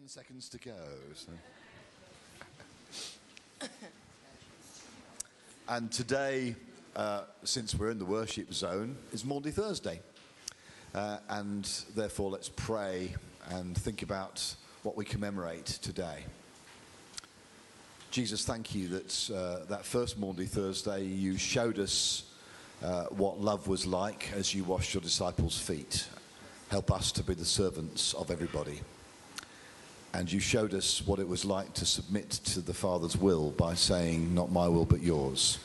10 seconds to go. So. and today, uh, since we're in the worship zone, is Maundy Thursday. Uh, and therefore, let's pray and think about what we commemorate today. Jesus, thank you that uh, that first Maundy Thursday you showed us uh, what love was like as you washed your disciples' feet. Help us to be the servants of everybody. And you showed us what it was like to submit to the Father's will by saying, Not my will, but yours.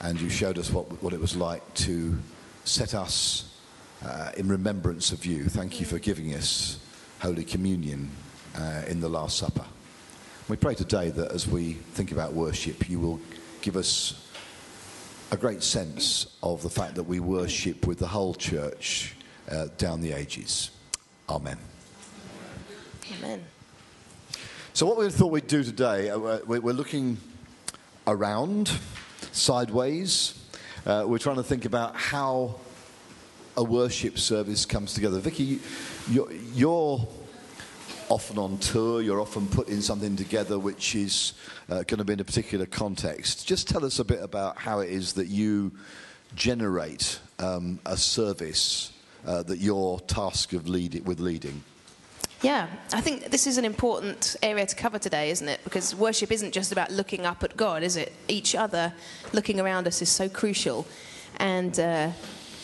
And you showed us what, what it was like to set us uh, in remembrance of you. Thank you for giving us Holy Communion uh, in the Last Supper. We pray today that as we think about worship, you will give us a great sense of the fact that we worship with the whole church uh, down the ages. Amen. Amen. So, what we thought we'd do today, uh, we're looking around, sideways. Uh, we're trying to think about how a worship service comes together. Vicky, you're, you're often on tour, you're often putting something together which is uh, going to be in a particular context. Just tell us a bit about how it is that you generate um, a service uh, that you're tasked of lead- with leading. Yeah, I think this is an important area to cover today, isn't it? Because worship isn't just about looking up at God, is it? Each other looking around us is so crucial. And uh,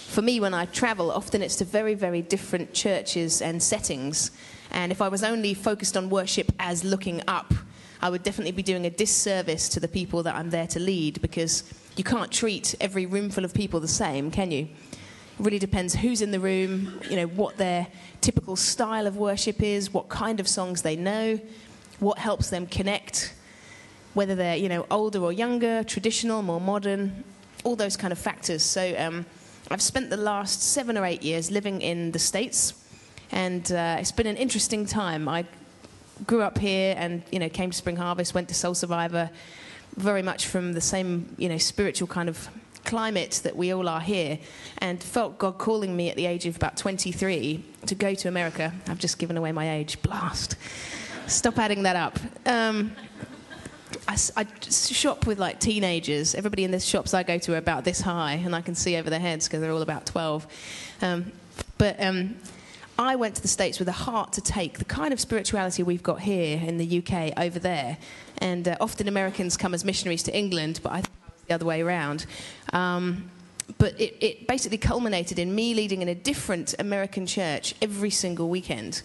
for me, when I travel, often it's to very, very different churches and settings. And if I was only focused on worship as looking up, I would definitely be doing a disservice to the people that I'm there to lead because you can't treat every room full of people the same, can you? Really depends who's in the room, you know, what their typical style of worship is, what kind of songs they know, what helps them connect, whether they're, you know, older or younger, traditional, more modern, all those kind of factors. So um, I've spent the last seven or eight years living in the States, and uh, it's been an interesting time. I grew up here and, you know, came to Spring Harvest, went to Soul Survivor, very much from the same, you know, spiritual kind of climate that we all are here and felt God calling me at the age of about 23 to go to America. I've just given away my age. Blast. Stop adding that up. Um, I, I shop with like teenagers. Everybody in the shops I go to are about this high, and I can see over their heads because they're all about 12. Um, but um, I went to the States with a heart to take the kind of spirituality we've got here in the UK over there. And uh, often Americans come as missionaries to England, but I the other way around. Um, but it, it, basically culminated in me leading in a different American church every single weekend.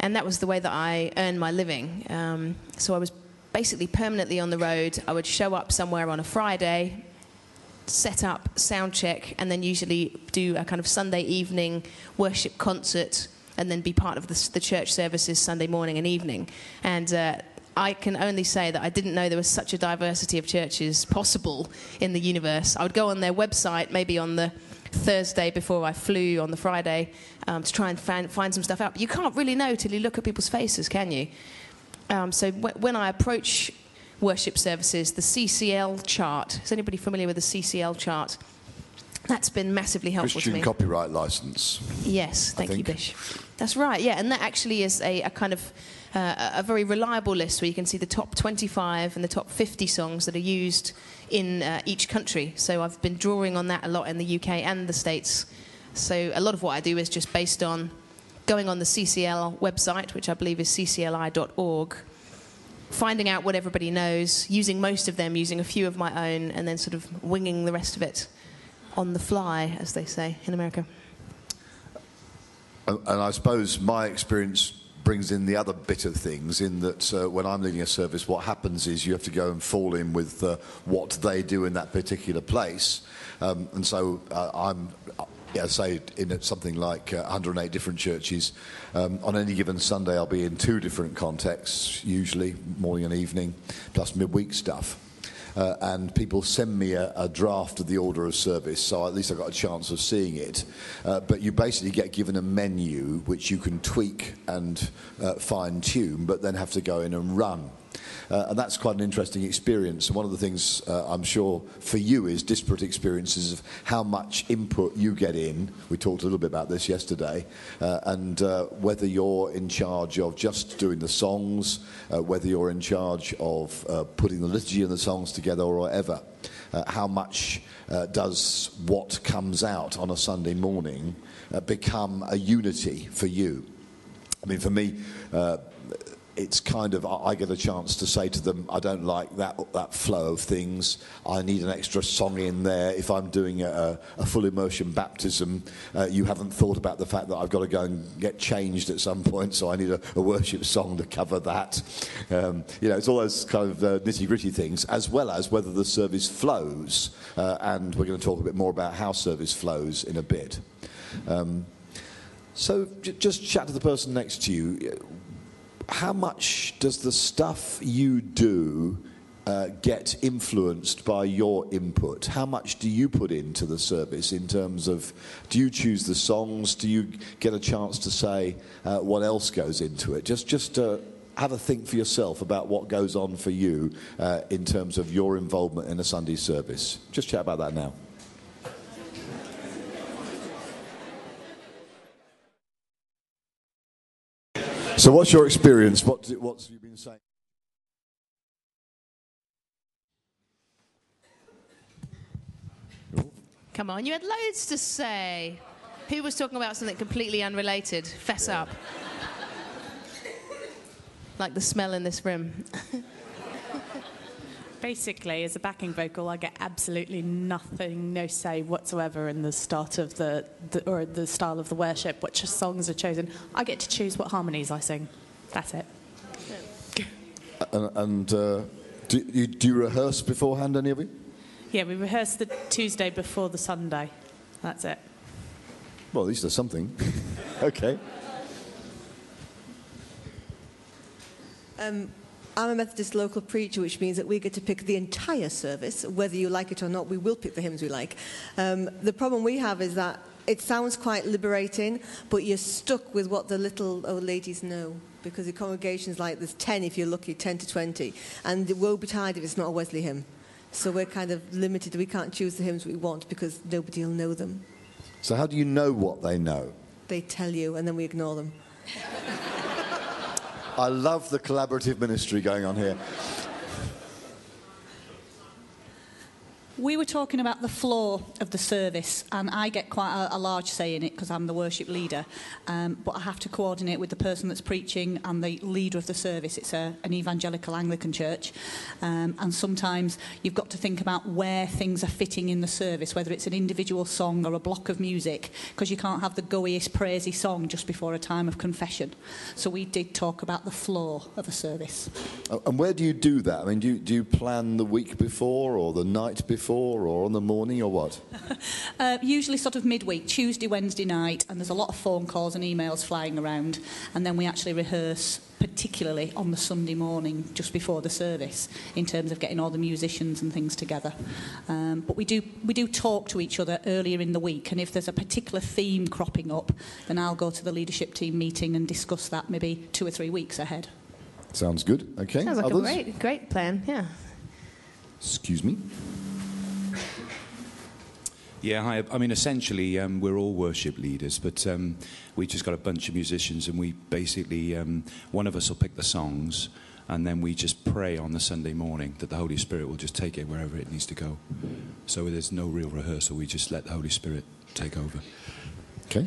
And that was the way that I earned my living. Um, so I was basically permanently on the road. I would show up somewhere on a Friday, set up, sound check, and then usually do a kind of Sunday evening worship concert, and then be part of the, the church services Sunday morning and evening. And uh, I can only say that I didn't know there was such a diversity of churches possible in the universe. I would go on their website, maybe on the Thursday before I flew on the Friday, um, to try and find, find, some stuff out. But you can't really know till you look at people's faces, can you? Um, so w- when I approach worship services, the CCLI chart, is anybody familiar with the CCLI chart? That's been massively helpful Christian to me. copyright license. Yes, thank you. Bish. That's right, yeah, and that actually is a, a kind of uh, a very reliable list where you can see the top 25 and the top 50 songs that are used in uh, each country. So I've been drawing on that a lot in the UK and the States. So a lot of what I do is just based on going on the CCLI website, which I believe is ccli.org, finding out what everybody knows, using most of them, using a few of my own, and then sort of winging the rest of it on the fly, as they say in America. And and I suppose my experience brings in the other bit of things in that uh, when I'm leading a service, what happens is you have to go and fall in with uh, what they do in that particular place. Um, and so uh, I'm, uh, yeah, say, in something like uh, 108 different churches. Um, on any given Sunday, I'll be in two different contexts, usually morning and evening, plus midweek stuff. Uh, and people send me a, a draft of the order of service, so at least I've got a chance of seeing it. Uh, but you basically get given a menu which you can tweak and uh, fine tune, but then have to go in and run. Uh, and that's quite an interesting experience. And one of the things uh, I'm sure for you is disparate experiences of how much input you get in. We talked a little bit about this yesterday, uh, and uh, whether you're in charge of just doing the songs, uh, whether you're in charge of uh, putting the liturgy and the songs together, or whatever. how much does what comes out on a Sunday morning become a unity for you? I mean, for me, it's kind of I get a chance to say to them, I don't like that that flow of things. I need an extra song in there. If I'm doing a, a full immersion baptism, uh, you haven't thought about the fact that I've got to go and get changed at some point, so I need a, a worship song to cover that. Um, you know, it's all those kind of uh, nitty gritty things, as well as whether the service flows. Uh, and we're going to talk a bit more about how service flows in a bit. Um, so j- just chat to the person next to you how much does the stuff you do uh, get influenced by your input? How much do you put into the service in terms of do you choose the songs? Do you get a chance to say uh, what else goes into it? Just, just uh, have a think for yourself about what goes on for you uh, in terms of your involvement in a Sunday service. Just chat about that now. So, what's your experience? What, what's you been saying? Come on, you had loads to say. Who was talking about something completely unrelated? Fess up. like the smell in this room. Basically, as a backing vocal, I get absolutely nothing, no say whatsoever in the start of the, the or the style of the worship, which songs are chosen. I get to choose what harmonies I sing. That's it. And, and uh, do, you, do you rehearse beforehand, any of you? Yeah, we rehearse the Tuesday before the Sunday. That's it. Well, at least there's something. okay. Um, I'm a Methodist local preacher, which means that we get to pick the entire service. Whether you like it or not, we will pick the hymns we like. Um, the problem we have is that it sounds quite liberating, but you're stuck with what the little old ladies know. Because the congregation's like there's 10 if you're lucky, 10 to 20. And woe betide if it's not a Wesley hymn. So we're kind of limited. We can't choose the hymns we want because nobody will know them. So, how do you know what they know? They tell you, and then we ignore them. I love the collaborative ministry going on here. We were talking about the floor of the service, and I get quite a, a large say in it because I'm the worship leader. Um, but I have to coordinate with the person that's preaching and the leader of the service. It's a, an evangelical Anglican church, um, and sometimes you've got to think about where things are fitting in the service, whether it's an individual song or a block of music, because you can't have the goiest, praisey song just before a time of confession. So we did talk about the floor of a service. And where do you do that? I mean, do you, do you plan the week before or the night before? Before or on the morning or what? uh, usually sort of midweek, Tuesday, Wednesday night, and there's a lot of phone calls and emails flying around. And then we actually rehearse particularly on the Sunday morning just before the service in terms of getting all the musicians and things together. Um, but we do, we do talk to each other earlier in the week and if there's a particular theme cropping up then I'll go to the leadership team meeting and discuss that maybe two or three weeks ahead. Sounds good. Okay. Sounds like Others? a great, great plan, yeah. Excuse me. Yeah, hi. I mean, essentially, um, we're all worship leaders, but um, we just got a bunch of musicians, and we basically, um, one of us will pick the songs, and then we just pray on the Sunday morning that the Holy Spirit will just take it wherever it needs to go. So there's no real rehearsal. We just let the Holy Spirit take over. Okay.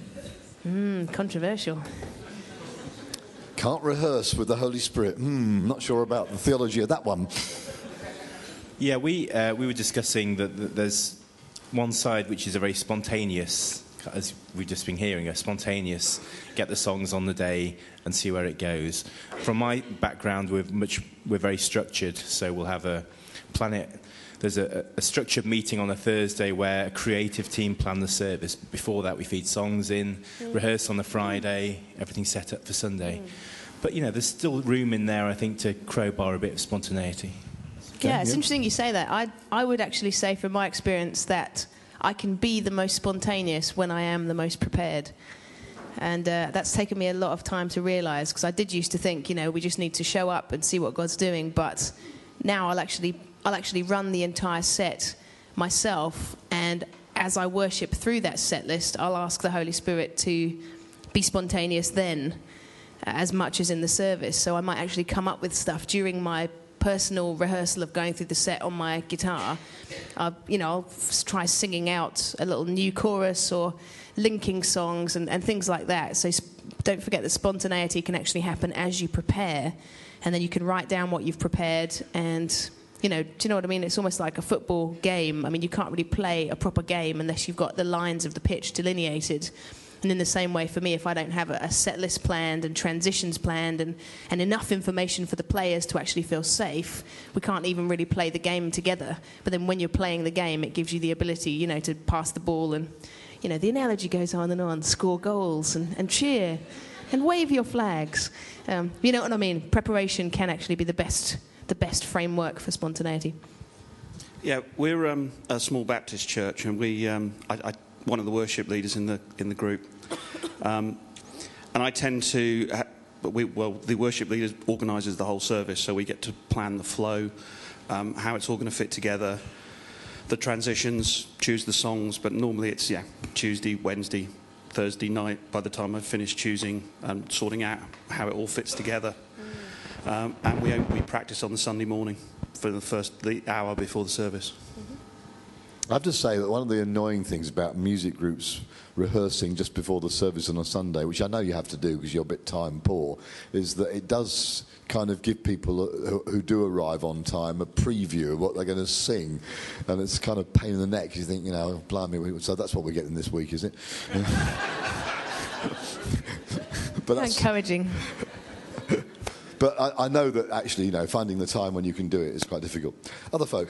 Mm, controversial. Can't rehearse with the Holy Spirit. Hmm, not sure about the theology of that one. Yeah, we uh, we were discussing that, that there's one side which is a very spontaneous, as we've just been hearing, a spontaneous get the songs on the day and see where it goes. From my background, we're much we're very structured, so we'll have a planet. There's a, a structured meeting on a Thursday where a creative team plan the service. Before that, we feed songs in, mm. rehearse on the Friday, everything's set up for Sunday. Mm. But you know, there's still room in there, I think, to crowbar a bit of spontaneity. Okay, yeah, it's yeah. interesting you say that. I, I would actually say, from my experience, that I can be the most spontaneous when I am the most prepared. And uh, that's taken me a lot of time to realize because I did used to think, you know, we just need to show up and see what God's doing. But now I'll actually, I'll actually run the entire set myself. And as I worship through that set list, I'll ask the Holy Spirit to be spontaneous then as much as in the service. So I might actually come up with stuff during my personal rehearsal of going through the set on my guitar. I'll, you know, I'll try singing out a little new chorus or linking songs and, and things like that. So don't forget that spontaneity can actually happen as you prepare, and then you can write down what you've prepared and. You know, do you know what I mean? It's almost like a football game. I mean, you can't really play a proper game unless you've got the lines of the pitch delineated. And in the same way, for me, if I don't have a, a set list planned and transitions planned and, and enough information for the players to actually feel safe, we can't even really play the game together. But then when you're playing the game, it gives you the ability, you know, to pass the ball and, you know, the analogy goes on and on, score goals and, and cheer and wave your flags. Um, you know what I mean? Preparation can actually be the best, the best framework for spontaneity. Yeah, we're um, a small Baptist church, and we, um, I, I, one of the worship leaders in the in the group, um, and I tend to, but we, well, the worship leader organises the whole service, so we get to plan the flow, um, how it's all going to fit together, the transitions, choose the songs, but normally it's yeah Tuesday, Wednesday, Thursday night. By the time I've finished choosing and sorting out how it all fits together, um, and we we practice on the Sunday morning for the first the hour before the service. I have to say that one of the annoying things about music groups rehearsing just before the service on a Sunday, which I know you have to do because you're a bit time poor, is that it does kind of give people who, who do arrive on time a preview of what they're going to sing. And it's kind of pain in the neck. Because you think, you know, blimey, so that's what we're getting this week, is it? but that's, Encouraging. but I, I know that actually, you know, finding the time when you can do it is quite difficult. Other folk?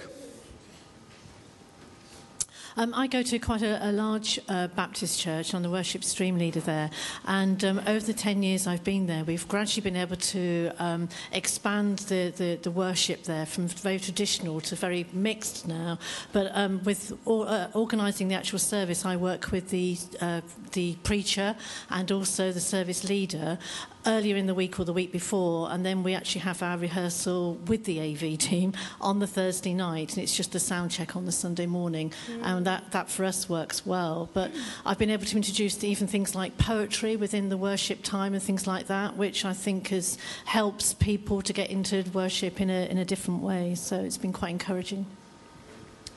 Um, I go to quite a, a large uh, Baptist church. I'm the worship stream leader there. And um, over the 10 years I've been there, we've gradually been able to um, expand the, the, the worship there from very traditional to very mixed now. But um, with or, uh, organising the actual service, I work with the, uh, the preacher and also the service leader earlier in the week or the week before, and then we actually have our rehearsal with the AV team on the Thursday night, and it's just a sound check on the Sunday morning, and that, that for us works well. But I've been able to introduce even things like poetry within the worship time and things like that, which I think has helps people to get into worship in a, in a different way. So it's been quite encouraging.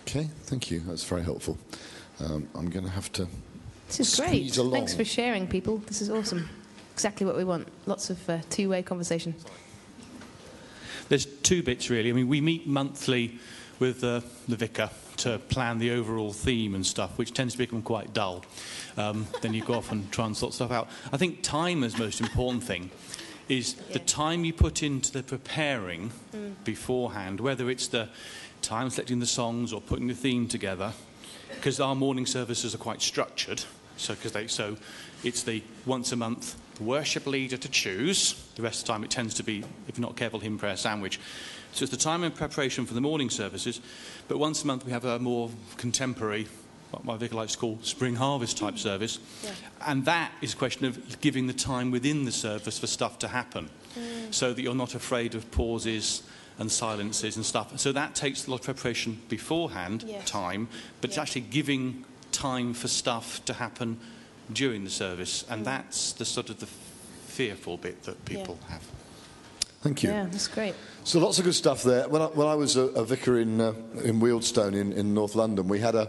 Okay, thank you. That's very helpful. Um, I'm going to have to. This is great. Along. Thanks for sharing, people. This is awesome. Exactly what we want. Lots of uh, two-way conversation. There's two bits really. I mean, we meet monthly with uh, the vicar to plan the overall theme and stuff, which tends to become quite dull. Um, then you go off and try and sort stuff out. I think time is the most important thing. Is the time you put into the preparing beforehand, whether it's the time selecting the songs or putting the theme together, because our morning services are quite structured. So, cause they, so it's the once a month worship leader to choose. The rest of the time it tends to be, if not careful, hymn prayer sandwich. So it's the time and preparation for the morning services. But once a month we have a more contemporary, what my vicar likes to call spring harvest type mm-hmm. service. And that is a question of giving the time within the service for stuff to happen. Mm. So that you're not afraid of pauses and silences and stuff. So that takes a lot of preparation beforehand, Yes. time, but it's actually giving time for stuff to happen during the service. And that's the sort of the fearful bit that people have. Thank you. Yeah, that's great. So lots of good stuff there. When I, when I was a, a vicar in, uh, in Wealdstone in, in North London, we had a,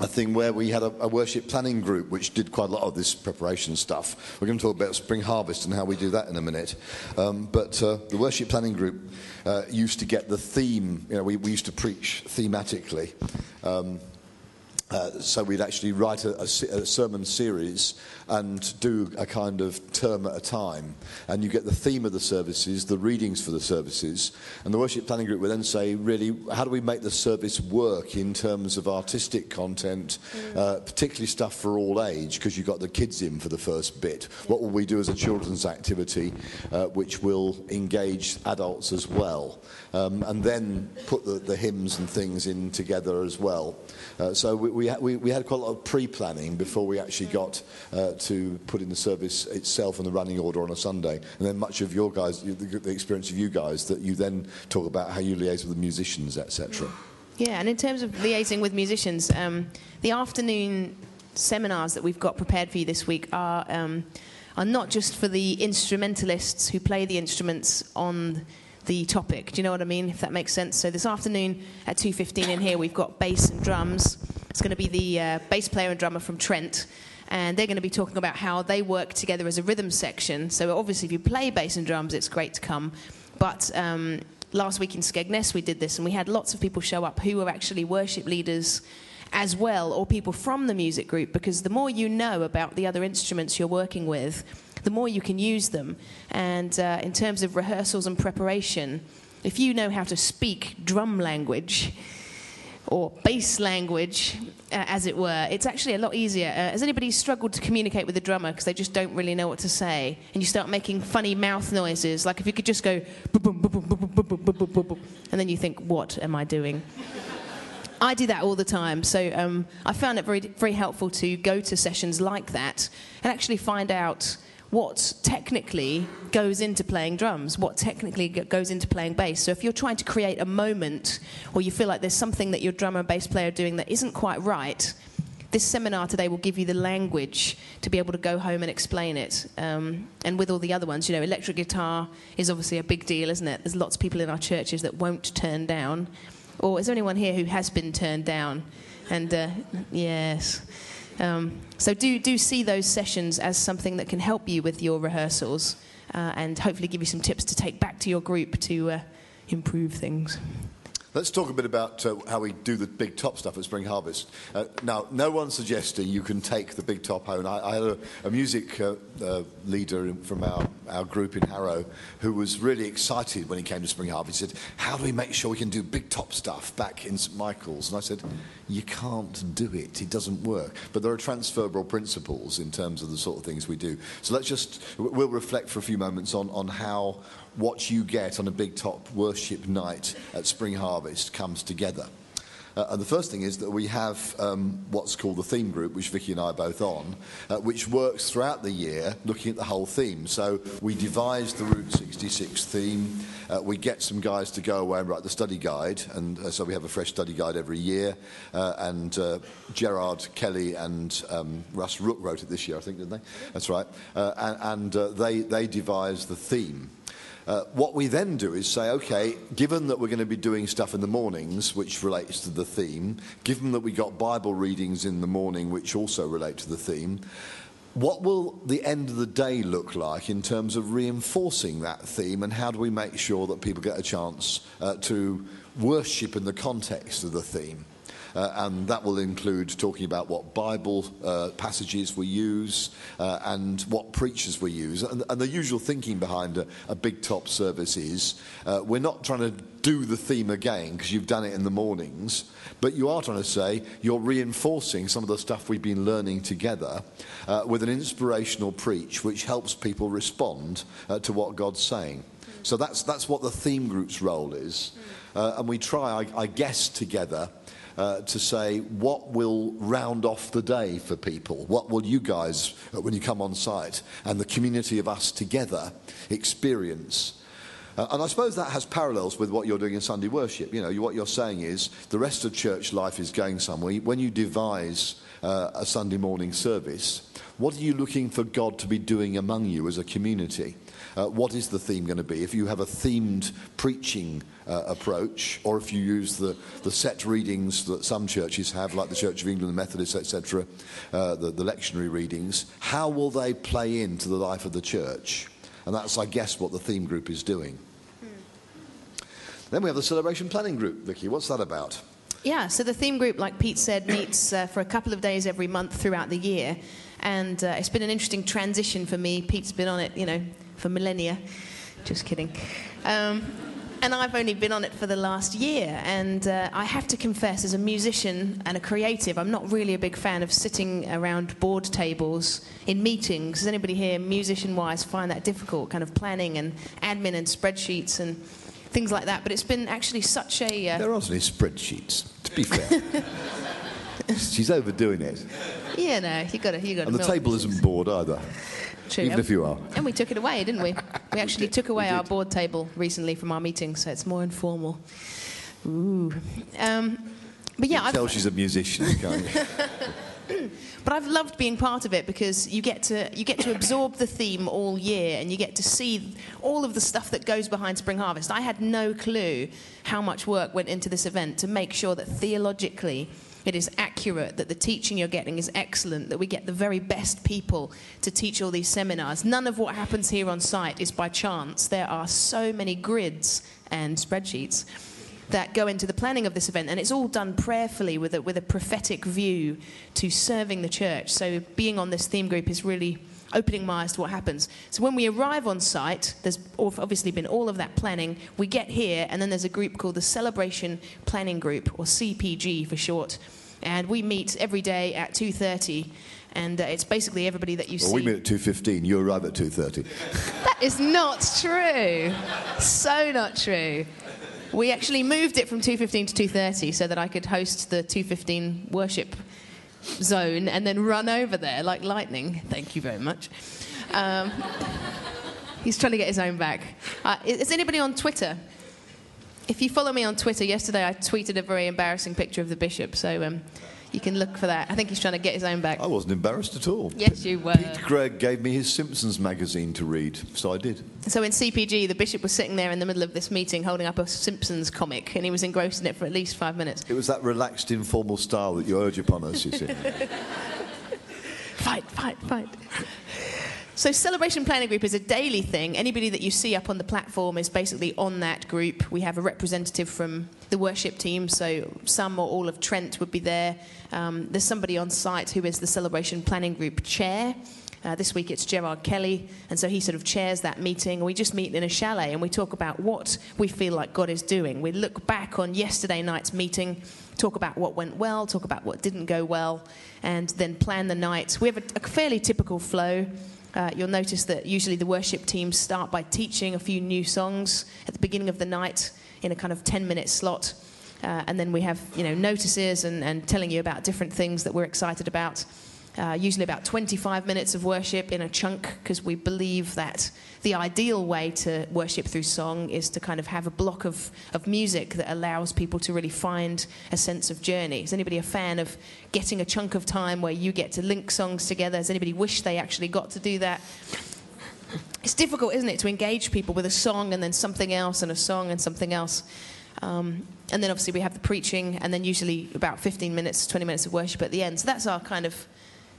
a thing where we had a, a worship planning group which did quite a lot of this preparation stuff. We're going to talk about spring harvest and how we do that in a minute. Um, but uh, the worship planning group uh, used to get the theme, you know, we, we used to preach thematically. Um, uh, so we'd actually write a, a a sermon series and do a kind of term at a time. And you get the theme of the services, the readings for the services, and the worship planning group would then say, really, how do we make the service work in terms of artistic content, uh, particularly stuff for all age, because you've got the kids in for the first bit. What will we do as a children's activity uh, which will engage adults as well? Um, and then put the, the hymns and things in together as well. Uh, so we, we we, ha- we, we had quite a lot of pre-planning before we actually got uh, to put in the service itself and the running order on a Sunday. And then much of your guys, the, the experience of you guys, that you then talk about how you liaise with the musicians, etc. Yeah, and in terms of liaising with musicians, um, the afternoon seminars that we've got prepared for you this week are, um, are not just for the instrumentalists who play the instruments on the topic. Do you know what I mean? If that makes sense. So this afternoon at 2:15 in here, we've got bass and drums. It's going to be the uh, bass player and drummer from Trent. And they're going to be talking about how they work together as a rhythm section. So, obviously, if you play bass and drums, it's great to come. But um, last week in Skegness, we did this, and we had lots of people show up who were actually worship leaders as well, or people from the music group, because the more you know about the other instruments you're working with, the more you can use them. And uh, in terms of rehearsals and preparation, if you know how to speak drum language, or bass language, uh, as it were, it's actually a lot easier. Uh, has anybody struggled to communicate with a drummer because they just don't really know what to say? And you start making funny mouth noises, like if you could just go, and then you think, what am I doing? I do that all the time. So um, I found it very, very helpful to go to sessions like that and actually find out what technically goes into playing drums, what technically goes into playing bass. So if you're trying to create a moment or you feel like there's something that your drummer and bass player are doing that isn't quite right, this seminar today will give you the language to be able to go home and explain it. Um, and with all the other ones, you know, electric guitar is obviously a big deal, isn't it? There's lots of people in our churches that won't turn down. Or is there anyone here who has been turned down? And uh, yes. Um, so do, do see those sessions as something that can help you with your rehearsals uh, and hopefully give you some tips to take back to your group to uh, improve things. Let's talk a bit about uh, how we do the big top stuff at Spring Harvest. Uh, now, no one's suggesting you can take the big top home. I, I had a, a music uh, uh leader from our, our group in Harrow who was really excited when he came to Spring Harvest. He said, How do we make sure we can do big top stuff back in St Michael's? And I said, You can't do it. It doesn't work. But there are transferable principles in terms of the sort of things we do. So let's just, we'll reflect for a few moments on, on how what you get on a big top worship night at Spring Harvest comes together. Uh, and the first thing is that we have um, what's called the theme group, which Vicky and I are both on, uh, which works throughout the year looking at the whole theme. So we devise the Route 66 theme. Uh, we get some guys to go away and write the study guide. And uh, so we have a fresh study guide every year. Uh, and uh, Gerard Kelly and um, Russ Rook wrote it this year, I think, didn't they? That's right. and, and they, they devise the theme. Uh, what we then do is say, okay, given that we're going to be doing stuff in the mornings, which relates to the theme, given that we got Bible readings in the morning, which also relate to the theme, what will the end of the day look like in terms of reinforcing that theme, and how do we make sure that people get a chance uh, to worship in the context of the theme? Uh, and that will include talking about what Bible uh, passages we use uh, and what preachers we use. And, and, the usual thinking behind a, a big top service is uh, we're not trying to do the theme again because you've done it in the mornings, but you are trying to say you're reinforcing some of the stuff we've been learning together uh, with an inspirational preach which helps people respond uh, to what God's saying. So that's, that's what the theme group's role is. and we try, I, I guess, together uh, to say what will round off the day for people? What will you guys, uh, when you come on site, and the community of us together experience? Uh, and I suppose that has parallels with what you're doing in Sunday worship. You know, what you're saying is the rest of church life is going somewhere. When you devise uh, a Sunday morning service, what are you looking for God to be doing among you as a community? Uh, what is the theme going to be? If you have a themed preaching uh, approach, or if you use the, the set readings that some churches have, like the Church of England, the Methodists, etc., uh, the, the lectionary readings, how will they play into the life of the church? And that's, I guess, what the theme group is doing. Hmm. Then we have the celebration planning group. Vicky, what's that about? Yeah, so the theme group, like Pete said, meets uh, for a couple of days every month throughout the year. And uh, it's been an interesting transition for me. Pete's been on it, you know, for millennia. Just kidding. Um, and I've only been on it for the last year. And uh, I have to confess, as a musician and a creative, I'm not really a big fan of sitting around board tables in meetings. Does anybody here, musician wise, find that difficult? Kind of planning and admin and spreadsheets and things like that. But it's been actually such a. Uh... There aren't any spreadsheets, to be fair. She's overdoing it. Yeah, no, you got to, you got to. And the table isn't bored either. True. Even if you are. And we took it away, didn't we? We actually took away our board table recently from our meeting, so it's more informal. Ooh. Um, but yeah, I've, she's a musician, but I've loved being part of it because you get to you get to absorb the theme all year, and you get to see all of the stuff that goes behind Spring Harvest. I had no clue how much work went into this event to make sure that theologically it is accurate, that the teaching you're getting is excellent, that we get the very best people to teach all these seminars. None of what happens here on site is by chance. There are so many grids and spreadsheets that go into the planning of this event, and it's all done prayerfully with a, with a prophetic view to serving the church. So, being on this theme group is really opening my eyes to what happens. So, when we arrive on site, there's obviously been all of that planning. We get here, and then there's a group called the Celebration Planning Group, or CPG for short, and we meet every day at 2:30. And uh, it's basically everybody that you Well, see. we meet at 2.15, you arrive at 2.30. That is not true. So not true. We actually moved it from 2:15 to 2:30 so that I could host the 2:15 worship zone and then run over there like lightning. Thank you very much. Um, he's trying to get his own back. Uh, is anybody on Twitter? If you follow me on Twitter, yesterday I tweeted a very embarrassing picture of the bishop, so um, you can look for that. I think he's trying to get his own back. I wasn't embarrassed at all. Yes, you were. Pete Greig gave me his Simpsons magazine to read, so I did. So in CPG, the bishop was sitting there in the middle of this meeting holding up a Simpsons comic, and he was engrossed in it for at least five minutes. It was that relaxed, informal style that you urge upon us, you see. Fight, fight, fight. So celebration planning group is a daily thing. Anybody that you see up on the platform is basically on that group. We have a representative from the worship team, so some or all of Trent would be there. Um, there's somebody on site who is the celebration planning group chair. Uh, this week it's Gerard Kelly, and so he sort of chairs that meeting. We just meet in a chalet and we talk about what we feel like God is doing. We look back on yesterday night's meeting, talk about what went well, talk about what didn't go well, and then plan the night. We have a, a fairly typical flow. Uh, you'll notice that usually the worship teams start by teaching a few new songs at the beginning of the night in a kind of 10 minute slot. Uh, and then we have you know, notices and, and telling you about different things that we're excited about. Uh, usually about 25 minutes of worship in a chunk because we believe that the ideal way to worship through song is to kind of have a block of, of music that allows people to really find a sense of journey. Is anybody a fan of getting a chunk of time where you get to link songs together? Does anybody wish they actually got to do that? It's difficult, isn't it, to engage people with a song and then something else and a song and something else. Um, and then obviously we have the preaching and then usually about 15 minutes, 20 minutes of worship at the end. So that's our kind of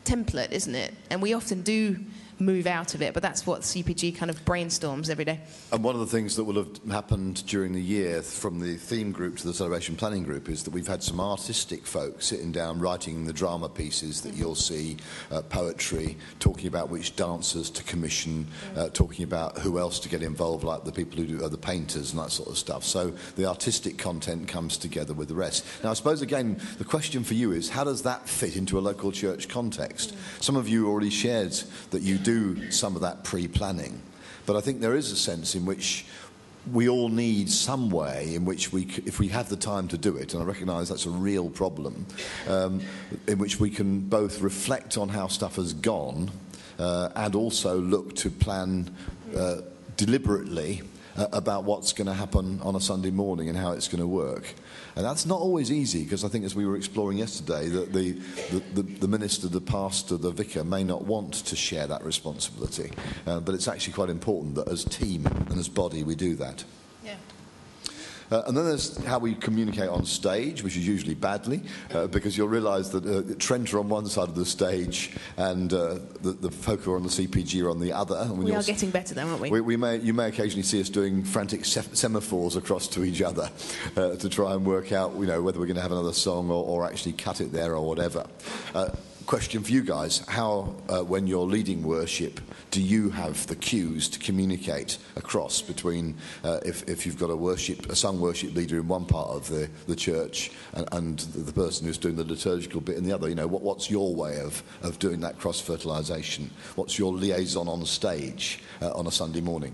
template, isn't it? And we often do move out of it, but that's what CPG kind of brainstorms every day. And one of the things that will have happened during the year from the theme group to the celebration planning group is that we've had some artistic folks sitting down writing the drama pieces that you'll see, uh, poetry, talking about which dancers to commission, uh, talking about who else to get involved, like the people who do uh, the painters and that sort of stuff. So the artistic content comes together with the rest. Now, I suppose again, the question for you is how does that fit into a local church context? Some of you already shared that you do some of that pre-planning. But I think there is a sense in which we all need some way in which we, if we have the time to do it, and I recognise that's a real problem, um, in which we can both reflect on how stuff has gone uh, and also look to plan uh, deliberately uh, about what's going to happen on a Sunday morning and how it's going to work. And that's not always easy because I think, as we were exploring yesterday, that the, the, the, minister, the pastor, the vicar may not want to share that responsibility. Uh, but it's actually quite important that as team and as body we do that. Uh, and then there's how we communicate on stage, which is usually badly, uh, because you'll realise that uh, Trent are on one side of the stage and uh, the, the folk who are on the CPG are on the other. And We you're getting better though, aren't we? we, we may, you may occasionally see us doing frantic se- semaphores across to each other uh, to try and work out, you know, whether we're going to have another song or, or actually cut it there or whatever. Question for you guys: How, uh, when you're leading worship, do you have the cues to communicate across between uh, if, if you've got a worship, a sung worship leader in one part of the, the church and, and the person who's doing the liturgical bit in the other? You know, what, what's your way of, of doing that cross fertilisation? What's your liaison on stage uh, on a Sunday morning?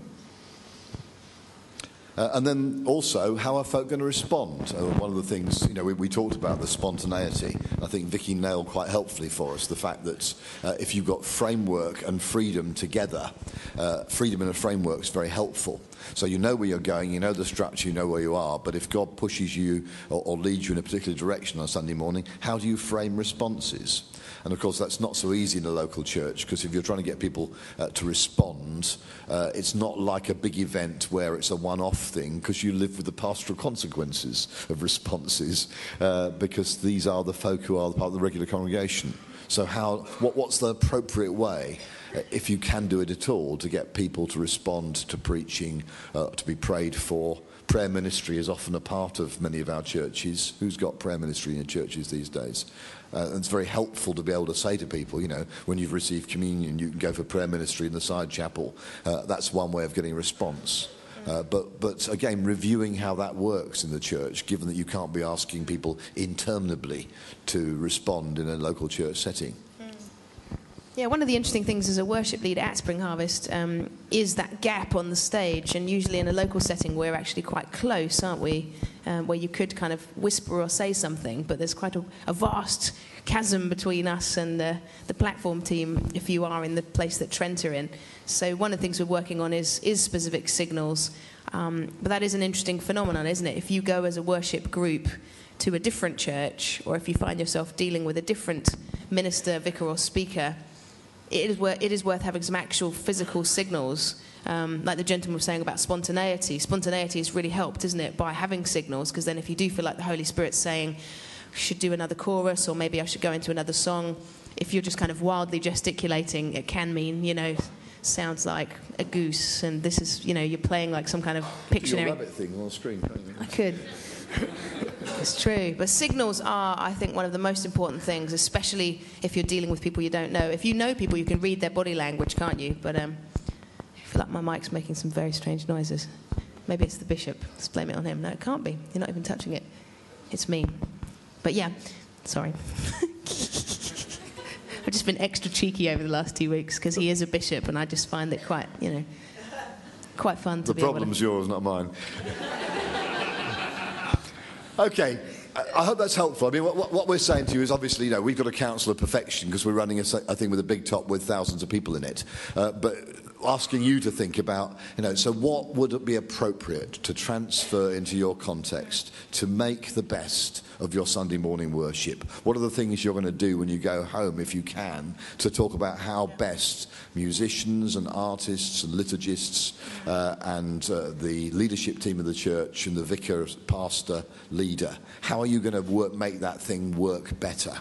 Uh, and then also, how are folk going to respond? Uh, one of the things, you know, we, we talked about the spontaneity. I think Vicky nailed quite helpfully for us the fact that uh, if you've got framework and freedom together, uh, freedom in a framework is very helpful. So you know where you're going, you know the structure, you know where you are. But if God pushes you or, or leads you in a particular direction on Sunday morning, how do you frame responses? And of course, that's not so easy in a local church because if you're trying to get people uh, to respond, uh, it's not like a big event where it's a one off thing because you live with the pastoral consequences of responses uh, because these are the folk who are part of the regular congregation. So, how, what, what's the appropriate way, uh, if you can do it at all, to get people to respond to preaching, uh, to be prayed for? Prayer ministry is often a part of many of our churches. Who's got prayer ministry in churches these days? Uh, it's very helpful to be able to say to people, you know, when you've received communion, you can go for prayer ministry in the side chapel. Uh, that's one way of getting a response. Uh, but, but again, reviewing how that works in the church, given that you can't be asking people interminably to respond in a local church setting. Yeah, one of the interesting things as a worship leader at Spring Harvest um, is that gap on the stage. And usually in a local setting, we're actually quite close, aren't we? Um, where you could kind of whisper or say something, but there's quite a, a vast chasm between us and the, the platform team if you are in the place that Trent are in. So one of the things we're working on is, is specific signals. Um, but that is an interesting phenomenon, isn't it? If you go as a worship group to a different church, or if you find yourself dealing with a different minister, vicar, or speaker, it is, wor- it is worth having some actual physical signals. Um, like the gentleman was saying about spontaneity. Spontaneity has really helped, isn't it, by having signals? Because then, if you do feel like the Holy Spirit's saying, should do another chorus, or maybe I should go into another song, if you're just kind of wildly gesticulating, it can mean, you know, sounds like a goose, and this is, you know, you're playing like some kind of Pictionary. Your rabbit thing on the screen? I could. It's true. But signals are, I think, one of the most important things, especially if you're dealing with people you don't know. If you know people, you can read their body language, can't you? But um, I feel like my mic's making some very strange noises. Maybe it's the bishop. Let's blame it on him. No, it can't be. You're not even touching it. It's me. But yeah, sorry. I've just been extra cheeky over the last two weeks because he is a bishop, and I just find it quite, you know, quite fun to The be able to- problem's yours, not mine. okay. I- hope that's helpful. I mean, what, what- we're saying to you is obviously, you know, we've got a counsel of perfection because we're running a, a thing with a big top with thousands of people in it. Uh, but asking you to think about, you know, so what would it be appropriate to transfer into your context to make the best of your Sunday morning worship? What are the things you're going to do when you go home, if you can, to talk about how best musicians and artists and liturgists uh, and uh, the leadership team of the church and the vicar, pastor, leader, how are you going to work, make that thing work better?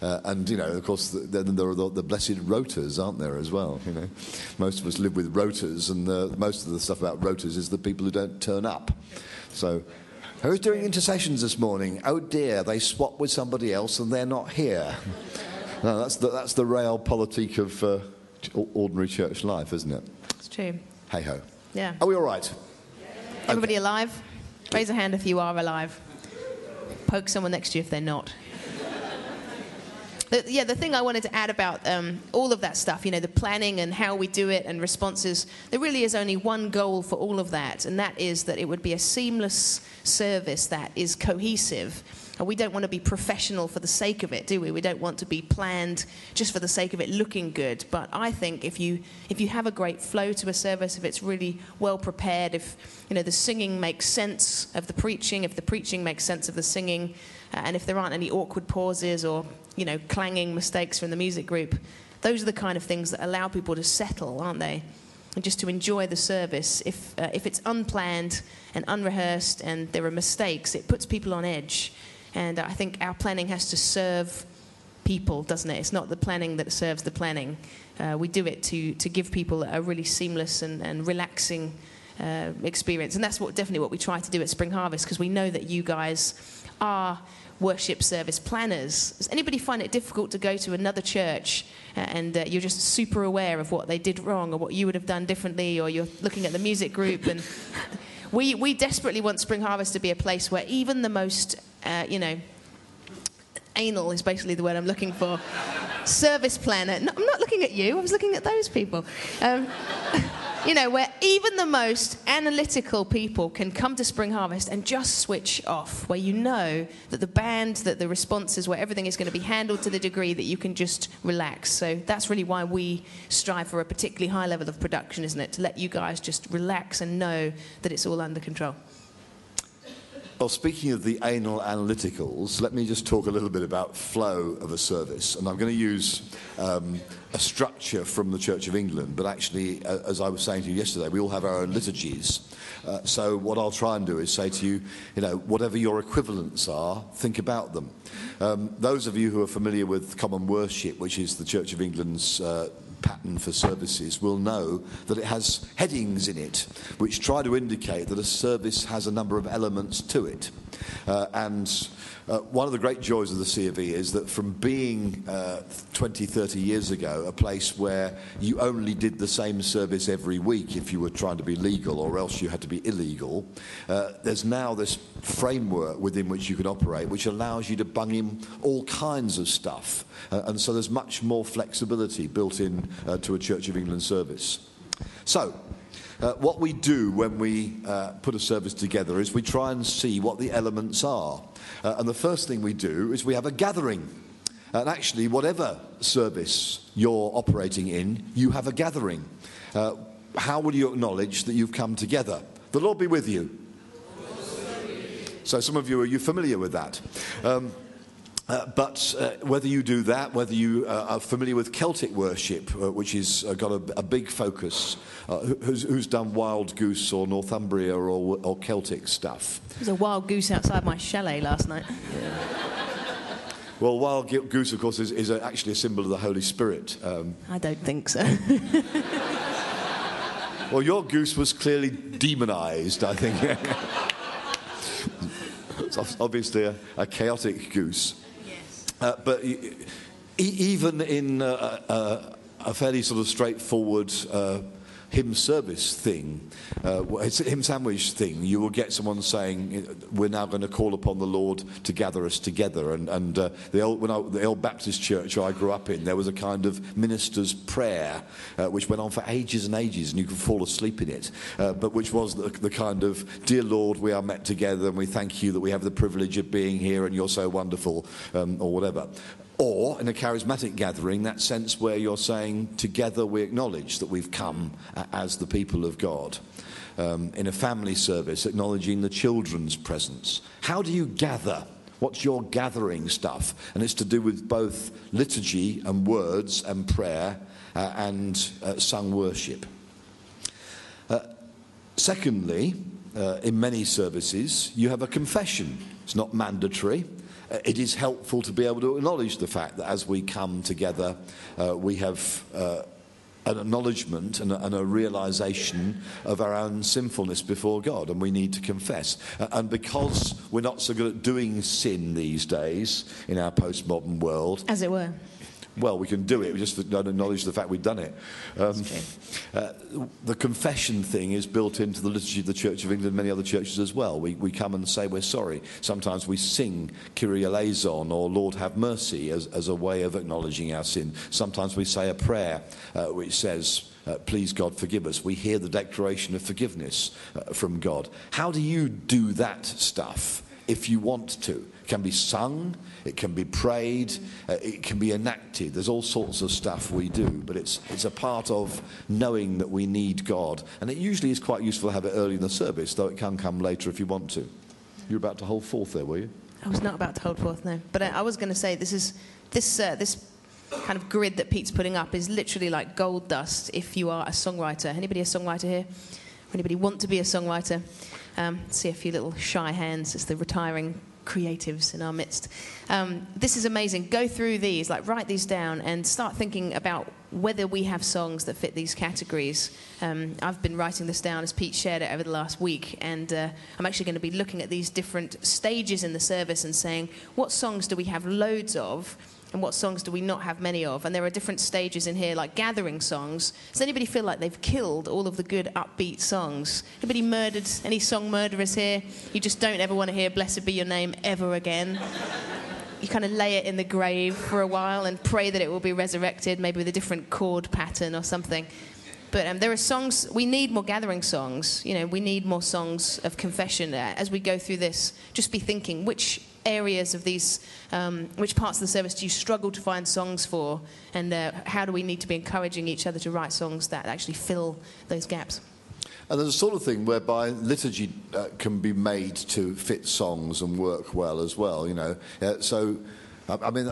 Uh, and you know, of course, th- then there are the, the blessed rotas, aren't there, as well? You know, most of us live with rotas, and uh, most of the stuff about rotas is the people who don't turn up. So, who's doing intercessions this morning? Oh dear, they swap with somebody else and they're not here. no, that's the, that's the realpolitik of uh, ordinary church life, isn't it? It's true. Hey ho. Yeah. Are we all right? Everybody alive? Raise a hand if you are alive. Poke someone next to you if they're not. The, yeah, the thing I wanted to add about um, all of that stuff, you know, the planning and how we do it and responses, there really is only one goal for all of that, and that is that it would be a seamless service that is cohesive. And we don't want to be professional for the sake of it, do we? We don't want to be planned just for the sake of it looking good. But I think if you if you have a great flow to a service, if it's really well prepared, if you know the singing makes sense of the preaching, if the preaching makes sense of the singing, and if there aren't any awkward pauses or you know clanging mistakes from the music group, those are the kind of things that allow people to settle, aren't they? And just to enjoy the service. If uh, if it's unplanned and unrehearsed and there are mistakes, it puts people on edge. And I think our planning has to serve people, doesn't it? It's not the planning that serves the planning. Uh, we do it to, to give people a really seamless and, and relaxing uh, experience. And that's what definitely what we try to do at Spring Harvest because we know that you guys are worship service planners. Does anybody find it difficult to go to another church uh, and uh, you're just super aware of what they did wrong or what you would have done differently or you're looking at the music group and we, we desperately want Spring Harvest to be a place where even the most, uh, you know, anal is basically the word I'm looking for. Service planner. No, I'm not looking at you. I was looking at those people. Um, you know, where even the most analytical people can come to Spring Harvest and just switch off, where you know that the band, that the responses, where everything is going to be handled to the degree that you can just relax. So that's really why we strive for a particularly high level of production, isn't it? To let you guys just relax and know that it's all under control. Well, speaking of the anal analyticals, let me just talk a little bit about flow of a service. And I'm going to use um, a structure from the Church of England, but actually, uh, as I was saying to you yesterday, we all have our own liturgies. Uh, so what I'll try and do is say to you, you know, whatever your equivalents are, think about them. Um, those of you who are familiar with common worship, which is the Church of England's uh, pattern for services will know that it has headings in it which try to indicate that a service has a number of elements to it. Uh, and uh, one of the great joys of the C of E is that from being uh, 20, 30 years ago, a place where you only did the same service every week if you were trying to be legal or else you had to be illegal, uh, there's now this framework within which you can operate which allows you to bung in all kinds of stuff. Uh, and so there's much more flexibility built in uh, to a Church of England service. So, uh, what we do when we uh, put a service together is we try and see what the elements are. Uh, and the first thing we do is we have a gathering. And actually, whatever service you're operating in, you have a gathering. Uh, how will you acknowledge that you've come together? The Lord be with you. So, some of you are you familiar with that? Um, uh, but uh, whether you do that, whether you uh, are familiar with Celtic worship, uh, which has uh, got a, a, big focus, uh, who's, who's, done Wild Goose or Northumbria or, or, Celtic stuff? There's a wild goose outside my chalet last night. Well, wild goose, of course, is, is a, actually a symbol of the Holy Spirit. Um, I don't think so. well, your goose was clearly demonized, I think. it's obviously a, a chaotic goose. Uh, but even in uh, uh, a fairly sort of straightforward uh, hymn service thing, uh, it's a hymn sandwich thing, you will get someone saying, We're now going to call upon the Lord to gather us together. And, and uh, the, old, when I, the old Baptist church I grew up in, there was a kind of minister's prayer uh, which went on for ages and ages, and you could fall asleep in it, uh, but which was the, the kind of, Dear Lord, we are met together, and we thank you that we have the privilege of being here, and you're so wonderful, um, or whatever. Or in a charismatic gathering, that sense where you're saying, together we acknowledge that we've come as the people of God. Um, in a family service, acknowledging the children's presence. How do you gather? What's your gathering stuff? And it's to do with both liturgy and words and prayer uh, and uh, sung worship. Uh, secondly, uh, in many services, you have a confession. It's not mandatory uh, it is helpful to be able to acknowledge the fact that as we come together, uh, we have uh, an acknowledgement and a, and a, realization of our own sinfulness before God, and we need to confess. Uh, and because we're not so good at doing sin these days in our postmodern world, as it were, well, we can do it. We just don't acknowledge the fact we've done it. Um, uh, the confession thing is built into the liturgy of the Church of England and many other churches as well. We, we come and say we're sorry. Sometimes we sing Kyrie eleison or Lord have mercy as, as a way of acknowledging our sin. Sometimes we say a prayer uh, which says, uh, please God forgive us. We hear the declaration of forgiveness uh, from God. How do you do that stuff if you want to? It can be sung, it can be prayed, uh, it can be enacted. There's all sorts of stuff we do, but it's, it's a part of knowing that we need God. And it usually is quite useful to have it early in the service, though it can come later if you want to. You're about to hold forth there, were you? I was not about to hold forth, no. But I, I was going to say this is this uh, this kind of grid that Pete's putting up is literally like gold dust if you are a songwriter. Anybody a songwriter here? Anybody want to be a songwriter? Um, see a few little shy hands as the retiring creatives in our midst. Um, this is amazing. Go through these, like write these down, and start thinking about whether we have songs that fit these categories. Um, I've been writing this down as Pete shared it over the last week, and uh, I'm actually going to be looking at these different stages in the service and saying, what songs do we have loads of? And what songs do we not have many of? And there are different stages in here, like gathering songs. Does anybody feel like they've killed all of the good upbeat songs? Anybody murdered? Any song murderers here? You just don't ever want to hear "Blessed Be Your Name" ever again. You kind of lay it in the grave for a while and pray that it will be resurrected, maybe with a different chord pattern or something. But um, there are songs, we need more gathering songs. You know, we need more songs of confession. Uh, as we go through this, just be thinking which areas of these, um, which parts of the service do you struggle to find songs for? And uh, how do we need to be encouraging each other to write songs that actually fill those gaps? And there's a sort of thing whereby liturgy uh, can be made to fit songs and work well as well, you know. Uh, so, I, I mean,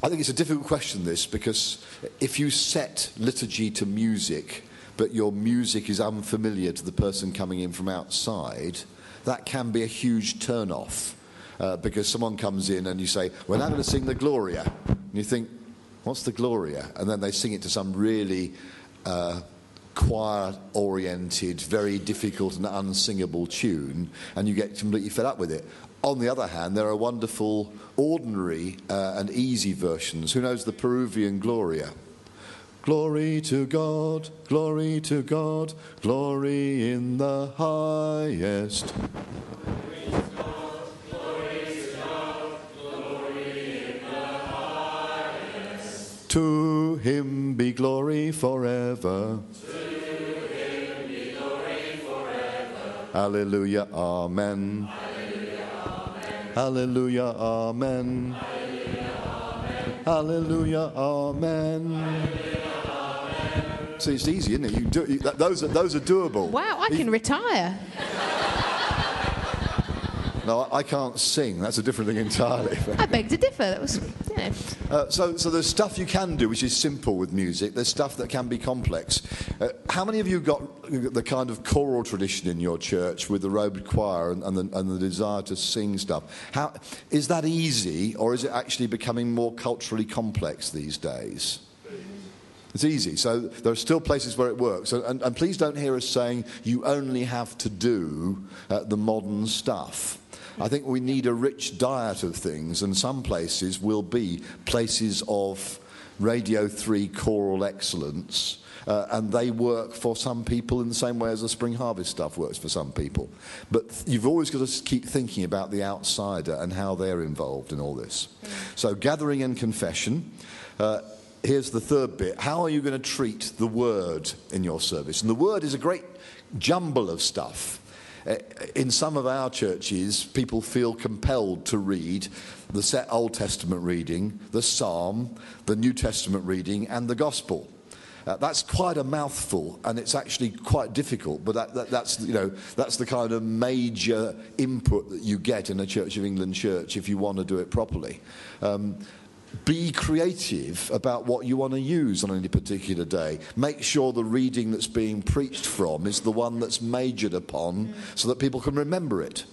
I think it's a difficult question, this, because if you set liturgy to music, but your music is unfamiliar to the person coming in from outside, that can be a huge turn off. Uh, because someone comes in and you say, We're now going to sing the Gloria. And you think, What's the Gloria? And then they sing it to some really uh, choir oriented, very difficult and unsingable tune, and you get completely fed up with it. On the other hand, there are wonderful, ordinary, uh, and easy versions. Who knows the Peruvian Gloria? Glory to God, glory to God, glory in the highest. Glory to him be glory forever. Hallelujah, amen. Hallelujah, amen. Hallelujah, amen. See, it's easy, isn't it? You do, you, those, are, those are doable. Wow, I can retire. No, I, I can't sing. That's a different thing entirely. I beg to differ. That was, you know. Uh, so, so there's stuff you can do which is simple with music. There's stuff that can be complex. Uh, how many of you got the kind of choral tradition in your church with the robed choir and, and, the, and the desire to sing stuff? How, is that easy, or is it actually becoming more culturally complex these days? It's easy. So there are still places where it works. And, and, and please don't hear us saying you only have to do uh, the modern stuff. I think we need a rich diet of things, and some places will be places of Radio 3 choral excellence. Uh, and they work for some people in the same way as the spring harvest stuff works for some people. But you've always got to keep thinking about the outsider and how they're involved in all this. So, gathering and confession. Uh, here's the third bit. How are you going to treat the word in your service? And the word is a great jumble of stuff. Uh, in some of our churches, people feel compelled to read the set Old Testament reading, the Psalm, the New Testament reading, and the Gospel. Uh, that's quite a mouthful, and it's actually quite difficult. But that, that, that's you know that's the kind of major input that you get in a Church of England church if you want to do it properly. Um, be creative about what you want to use on any particular day. Make sure the reading that's being preached from is the one that's majored upon so that people can remember it.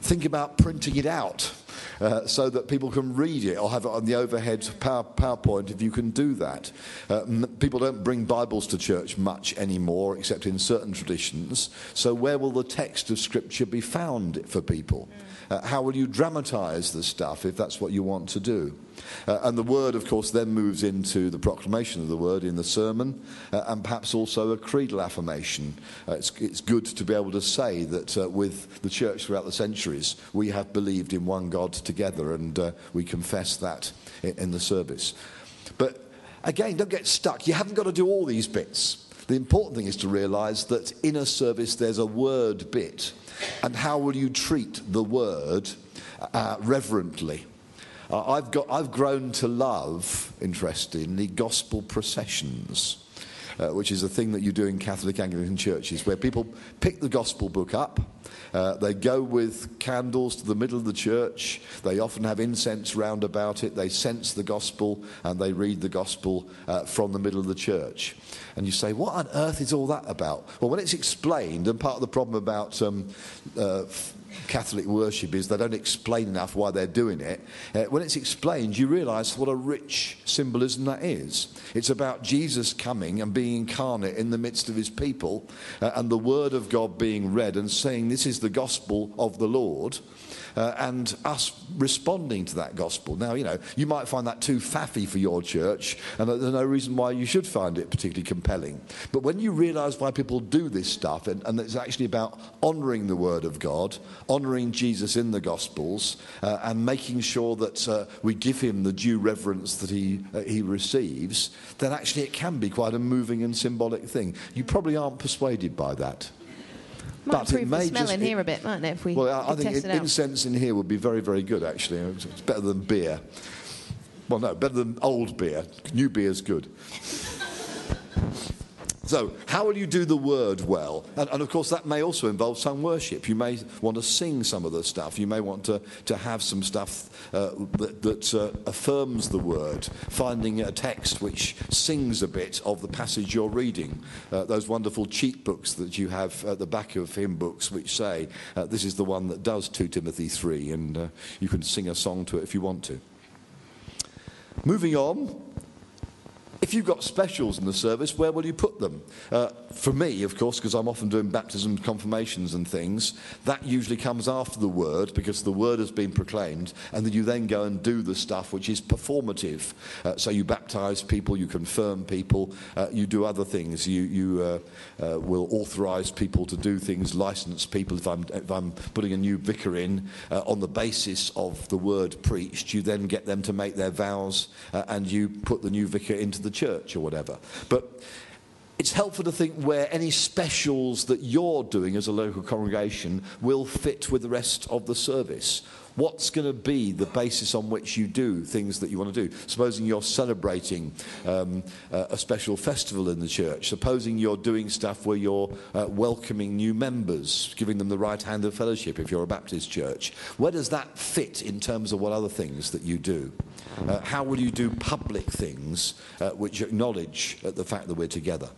Think about printing it out uh, so that people can read it or have it on the overhead power, PowerPoint if you can do that. Uh, m- people don't bring Bibles to church much anymore except in certain traditions. So, where will the text of Scripture be found for people? Uh, how will you dramatize the stuff if that's what you want to do? Uh, and the word, of course, then moves into the proclamation of the word in the sermon uh, and perhaps also a creedal affirmation. Uh, it's, it's, good to be able to say that uh, with the church throughout the centuries, we have believed in one God together and uh, we confess that in, in the service. But again, don't get stuck. You haven't got to do all these bits. The important thing is to realize that in a service there's a word bit. And how will you treat the word uh, reverently? Uh, I've, got, I've grown to love, interestingly, gospel processions. Uh, which is a thing that you do in Catholic Anglican churches, where people pick the gospel book up, uh, they go with candles to the middle of the church, they often have incense round about it, they cense the gospel, and they read the gospel uh, from the middle of the church. And you say, what on earth is all that about? Well, when it's explained, and part of the problem about um, uh, Catholic worship is they don't explain enough why they're doing it. Uh, when it's explained, you realize what a rich symbolism that is. It's about Jesus coming and being incarnate in the midst of his people uh, and the word of God being read and saying, this is the gospel of the Lord, uh, and us responding to that gospel. Now, you know, you might find that too faffy for your church, and there's no reason why you should find it particularly compelling. But when you realize why people do this stuff, and, and it's actually about honoring the Word of God, honoring Jesus in the Gospels, uh, and making sure that uh, we give him the due reverence that he, uh, he receives, then actually it can be quite a moving and symbolic thing. You probably aren't persuaded by that. Might But it may the smell just- in here a bit, mightn't it, if we Well, I, I think in- incense in here would be very, very good, actually. It's it's better than beer. Well, no, better than old beer. New beer's good. So, how will you do the word well? And, and of course, that may also involve some worship. You may want to sing some of the stuff. You may want to, to have some stuff uh, that, that uh, affirms the word, finding a text which sings a bit of the passage you're reading. Uh, those wonderful cheat books that you have at the back of hymn books, which say, uh, This is the one that does 2 Timothy 3, and uh, you can sing a song to it if you want to. Moving on, if you've got specials in the service, where will you put them? Uh, for me, of course, because I'm often doing baptisms, confirmations, and things, that usually comes after the word because the word has been proclaimed, and then you then go and do the stuff which is performative. Uh, so you baptize people, you confirm people, uh, you do other things. You, you uh, uh, will authorize people to do things, license people. If I'm, if I'm putting a new vicar in uh, on the basis of the word preached, you then get them to make their vows and you put the new vicar into the church or whatever. But it's helpful to think where any specials that you're doing as a local congregation will fit with the rest of the service. What's going to be the basis on which you do things that you want to do? Supposing you're celebrating um, uh, a special festival in the church. Supposing you're doing stuff where you're uh, welcoming new members, giving them the right hand of fellowship if you're a Baptist church. Where does that fit in terms of what other things that you do? Uh, how will you do public things uh, which acknowledge uh, the fact that we're together?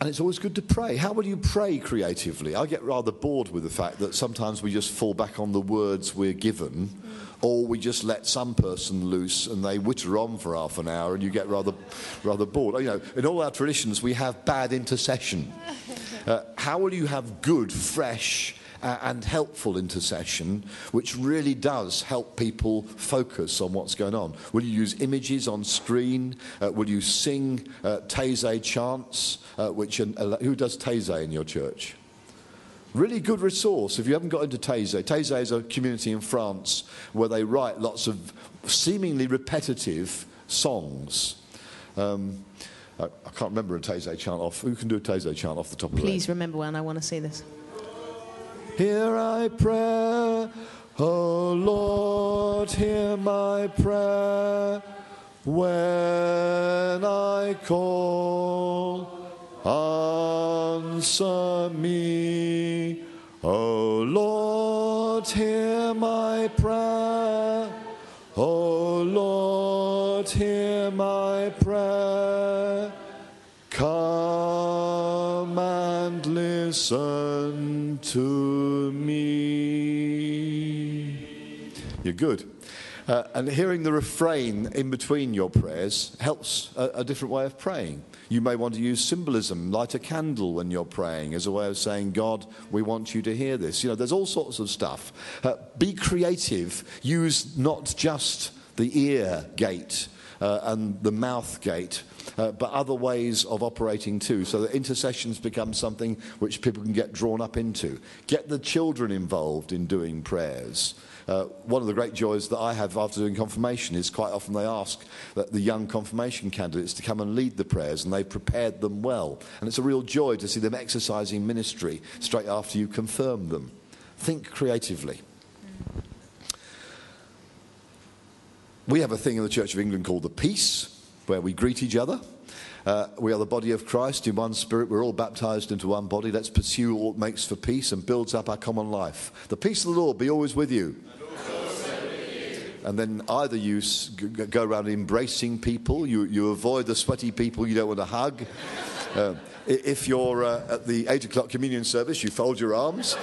And it's always good to pray. How will you pray creatively? I get rather bored with the fact that sometimes we just fall back on the words we're given, or we just let some person loose and they witter on for half an hour and you get rather, rather bored. You know, in all our traditions, we have bad intercession. Uh, how will you have good, fresh, uh, and helpful intercession, which really does help people focus on what's going on. Will you use images on screen? Uh, will you sing uh, Taizé chants? Uh, which uh, who does Taizé in your church? Really good resource if you haven't got into Taizé. Taizé is a community in France where they write lots of seemingly repetitive songs. Um, I, I can't remember a Taizé chant off. Who can do a Taizé chant off the top of their head? Please remember one. I want to see this. Hear I pray, O Lord, hear my prayer when I call. Answer me, O Lord, hear my prayer. O Lord, hear my prayer. Come and listen to me. You're good. Uh, and hearing the refrain in between your prayers helps a, a different way of praying. You may want to use symbolism, light a candle when you're praying as a way of saying, God, we want you to hear this. You know, there's all sorts of stuff. Uh, be creative. Use not just the ear gate uh, and the mouth gate, uh, but other ways of operating too, so that intercessions become something which people can get drawn up into. Get the children involved in doing prayers. Uh, one of the great joys that I have after doing confirmation is quite often they ask the young confirmation candidates to come and lead the prayers, and they've prepared them well. And it's a real joy to see them exercising ministry straight after you confirm them. Think creatively. We have a thing in the Church of England called the Peace, where we greet each other. Uh, we are the body of Christ in one spirit. We're all baptized into one body. Let's pursue what makes for peace and builds up our common life. The peace of the Lord be always with you. And then either you go around embracing people, you, you avoid the sweaty people you don't want to hug. Uh, if you're uh, at the 8 o'clock communion service, you fold your arms.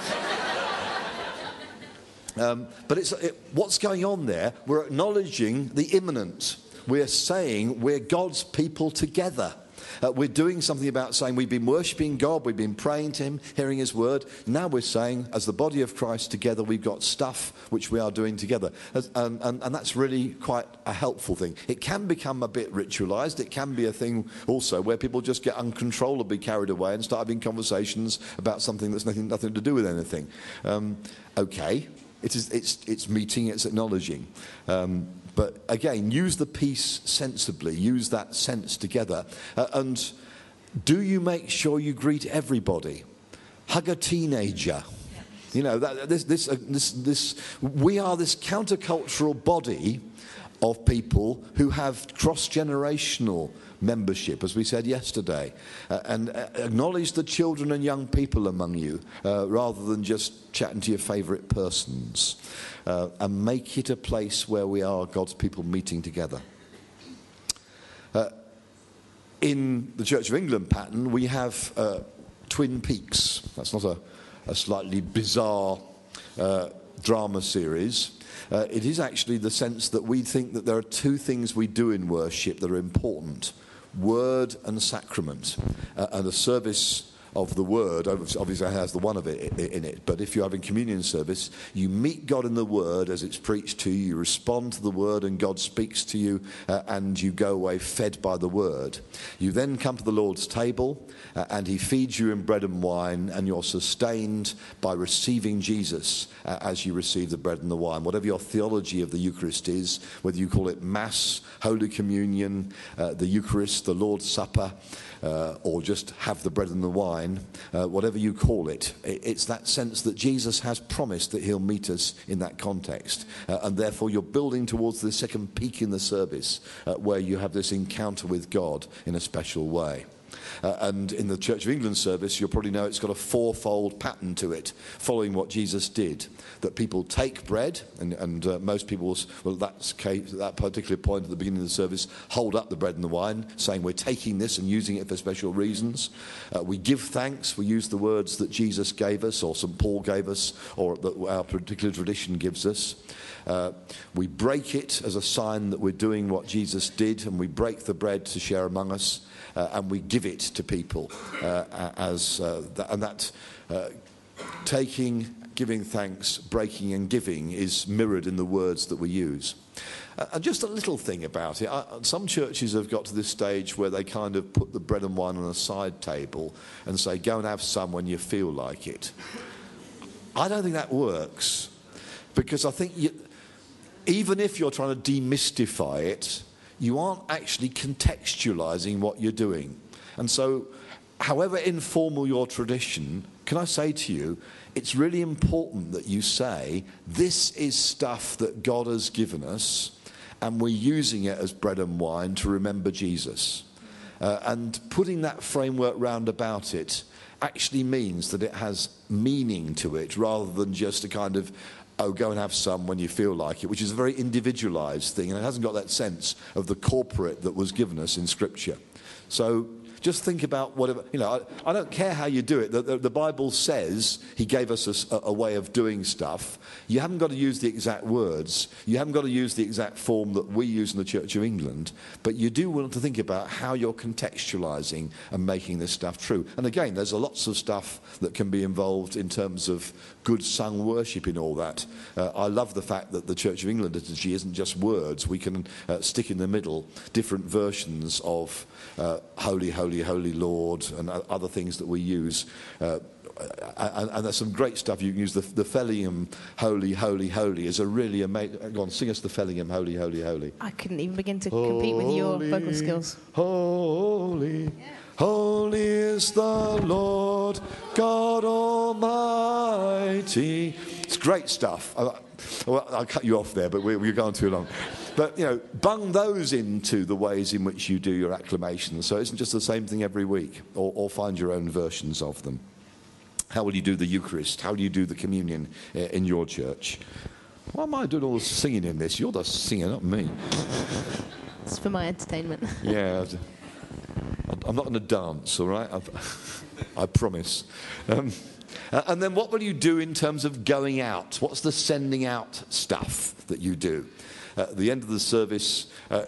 Um, but it's, it, what's going on there? We're acknowledging the imminent. We're saying we're God's people together. Uh, we're doing something about saying we've been worshipping God, we've been praying to Him, hearing His word. Now we're saying, as the body of Christ together, we've got stuff which we are doing together. As- And, and, and that's really quite a helpful thing. It can become a bit ritualized. It can be a thing also where people just get uncontrollably carried away and start having conversations about something that's nothing, nothing to do with anything. Um, okay, it is, it's, it's meeting, it's acknowledging. Um, but again, use the Peace sensibly, use that sense together. Uh, and do you make sure you greet everybody? Hug a teenager. You know, that, this, this, uh, this, this, we are this countercultural body of people who have cross generational membership, as we said yesterday, uh, and uh, acknowledge the children and young people among you uh, rather than just chatting to your favourite persons, uh, and make it a place where we are God's people meeting together. Uh, in the Church of England pattern, we have uh, Twin Peaks. That's not a, a slightly bizarre drama series. Uh, it is actually the sense that we think that there are two things we do in worship that are important word and sacrament. Uh, and a service of the word obviously has the one of it in it. But if you're having communion service you meet god in the word as it's preached to you you respond to the word and god speaks to you uh, and you go away fed by the word. You then come to the lord's table uh, and he feeds you in bread and wine and you're sustained by receiving jesus uh, as you receive the bread and the wine. Whatever your theology of the eucharist is whether you call it mass holy communion uh, the eucharist the lord's supper uh, or just have the bread and the wine, uh, whatever you call it. It's that sense that Jesus has promised that he'll meet us in that context. Uh, and therefore, you're building towards the second peak in the service uh, where you have this encounter with God in a special way. Uh, and in the Church of England service, you'll probably know it's got a fourfold pattern to it, following what Jesus did. That people take bread, and, and uh, most people, well, that's case, at that particular point at the beginning of the service, hold up the bread and the wine, saying we're taking this and using it for special reasons. Uh, we give thanks, we use the words that Jesus gave us, or St. Paul gave us, or that our particular tradition gives us. Uh, we break it as a sign that we're doing what Jesus did, and we break the bread to share among us, uh, and we give it to people uh, as uh, that, and that uh, taking, giving thanks, breaking, and giving is mirrored in the words that we use. And just a little thing about it. I, some churches have got to this stage where they kind of put the bread and wine on a side table and say, go and have some when you feel like it. I don't think that works because I think you, even if you're trying to demystify it, you aren't actually contextualizing what you're doing. And so, however informal your tradition, can I say to you, it's really important that you say, this is stuff that God has given us, and we're using it as bread and wine to remember Jesus. Uh, and putting that framework round about it actually means that it has meaning to it rather than just a kind of, oh, go and have some when you feel like it, which is a very individualized thing and it hasn't got that sense of the corporate that was given us in Scripture. So just think about whatever, you know, I, I don't care how you do it. The, the, the Bible says He gave us a way of doing stuff. You haven't got to use the exact words, you haven't got to use the exact form that we use in the Church of England, but you do want to think about how you're contextualizing and making this stuff true. And again, there's a lots of stuff that can be involved in terms of good sung worship in all that. Uh, I love the fact that the Church of England liturgy isn't just words. We can uh, stick in the middle different versions of uh, Holy, Holy, Holy Lord and other things that we use. Uh, and, and there's some great stuff you can use. The, the Fellingham Holy, Holy, Holy is a really amazing. Go on, sing us the Fellingham Holy, Holy, Holy. I couldn't even begin to compete with your vocal skills. Holy, holy is the Lord God Almighty. It's great stuff. I, well, I'll cut you off there, but we, we're going too long. But, you know, bung those into the ways in which you do your acclamations. So it isn't just the same thing every week, or, or find your own versions of them. How will you do the Eucharist? How do you do the communion uh, in your church? Why am I doing all the singing in this? You're the singer, not me. It's for my entertainment. Yeah, I'm not going to dance, all right? I, I promise. Um, a- and then what will you do in terms of going out? What's the sending out stuff that you do? At the end of the service, uh,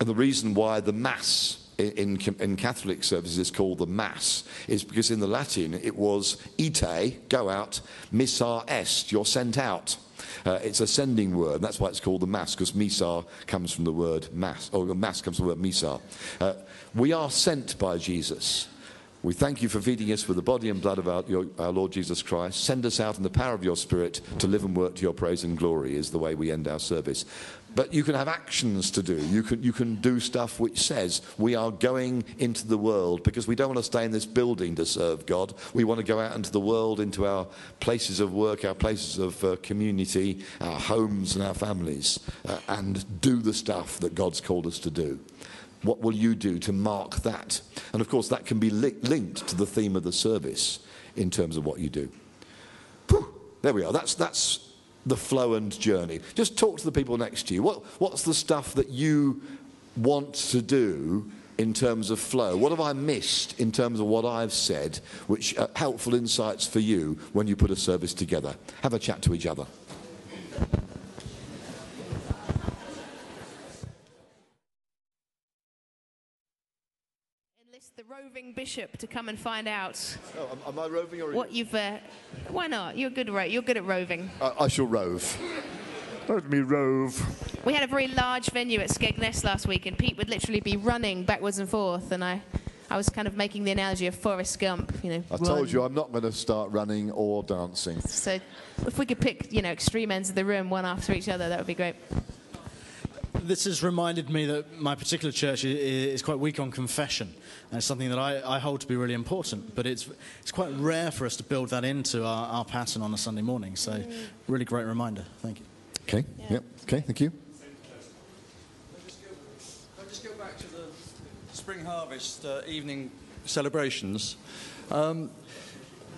and the reason why the Mass in, in, Catholic services is called the Mass is because in the Latin it was ite, go out, missa est, you're sent out. Uh, it's a sending word, and that's why it's called the Mass, because missa comes from the word mass, or Mass comes from the word missa. Uh, we are sent by Jesus. We thank you for feeding us with the body and blood of our, your, our, Lord Jesus Christ. Send us out in the power of your Spirit to live and work to your praise and glory, is the way we end our service. But you can have actions to do. You can, you can do stuff which says we are going into the world because we don't want to stay in this building to serve God. We want to go out into the world, into our places of work, our places of uh, community, our homes, and our families, uh, and do the stuff that God's called us to do. What will you do to mark that? And of course, that can be li- linked to the theme of the service in terms of what you do. Whew, there we are. That's, that's the flow and journey. Just talk to the people next to you. What, what's the stuff that you want to do in terms of flow? What have I missed in terms of what I've said, which are helpful insights for you when you put a service together? Have a chat to each other. Enlist the roving bishop to come and find out Oh, am, am I roving or what you've. Uh, why not? You're good. Ro- you're good at roving. I, I shall rove. Let me rove. We had a very large venue at Skegness last week, and Pete would literally be running backwards and forth, and I, I was kind of making the analogy of Forrest Gump, you know. I run. told you I'm not going to start running or dancing. So, if we could pick, you know, extreme ends of the room, one after each other, that would be great. This has reminded me that my particular church is quite weak on confession, and it's something that I, I hold to be really important. But it's, it's quite rare for us to build that into our, our pattern on a Sunday morning. So, really great reminder. Thank you. Okay. Yep. Okay. Thank you. I'll just go back to the spring harvest uh, evening celebrations. Um,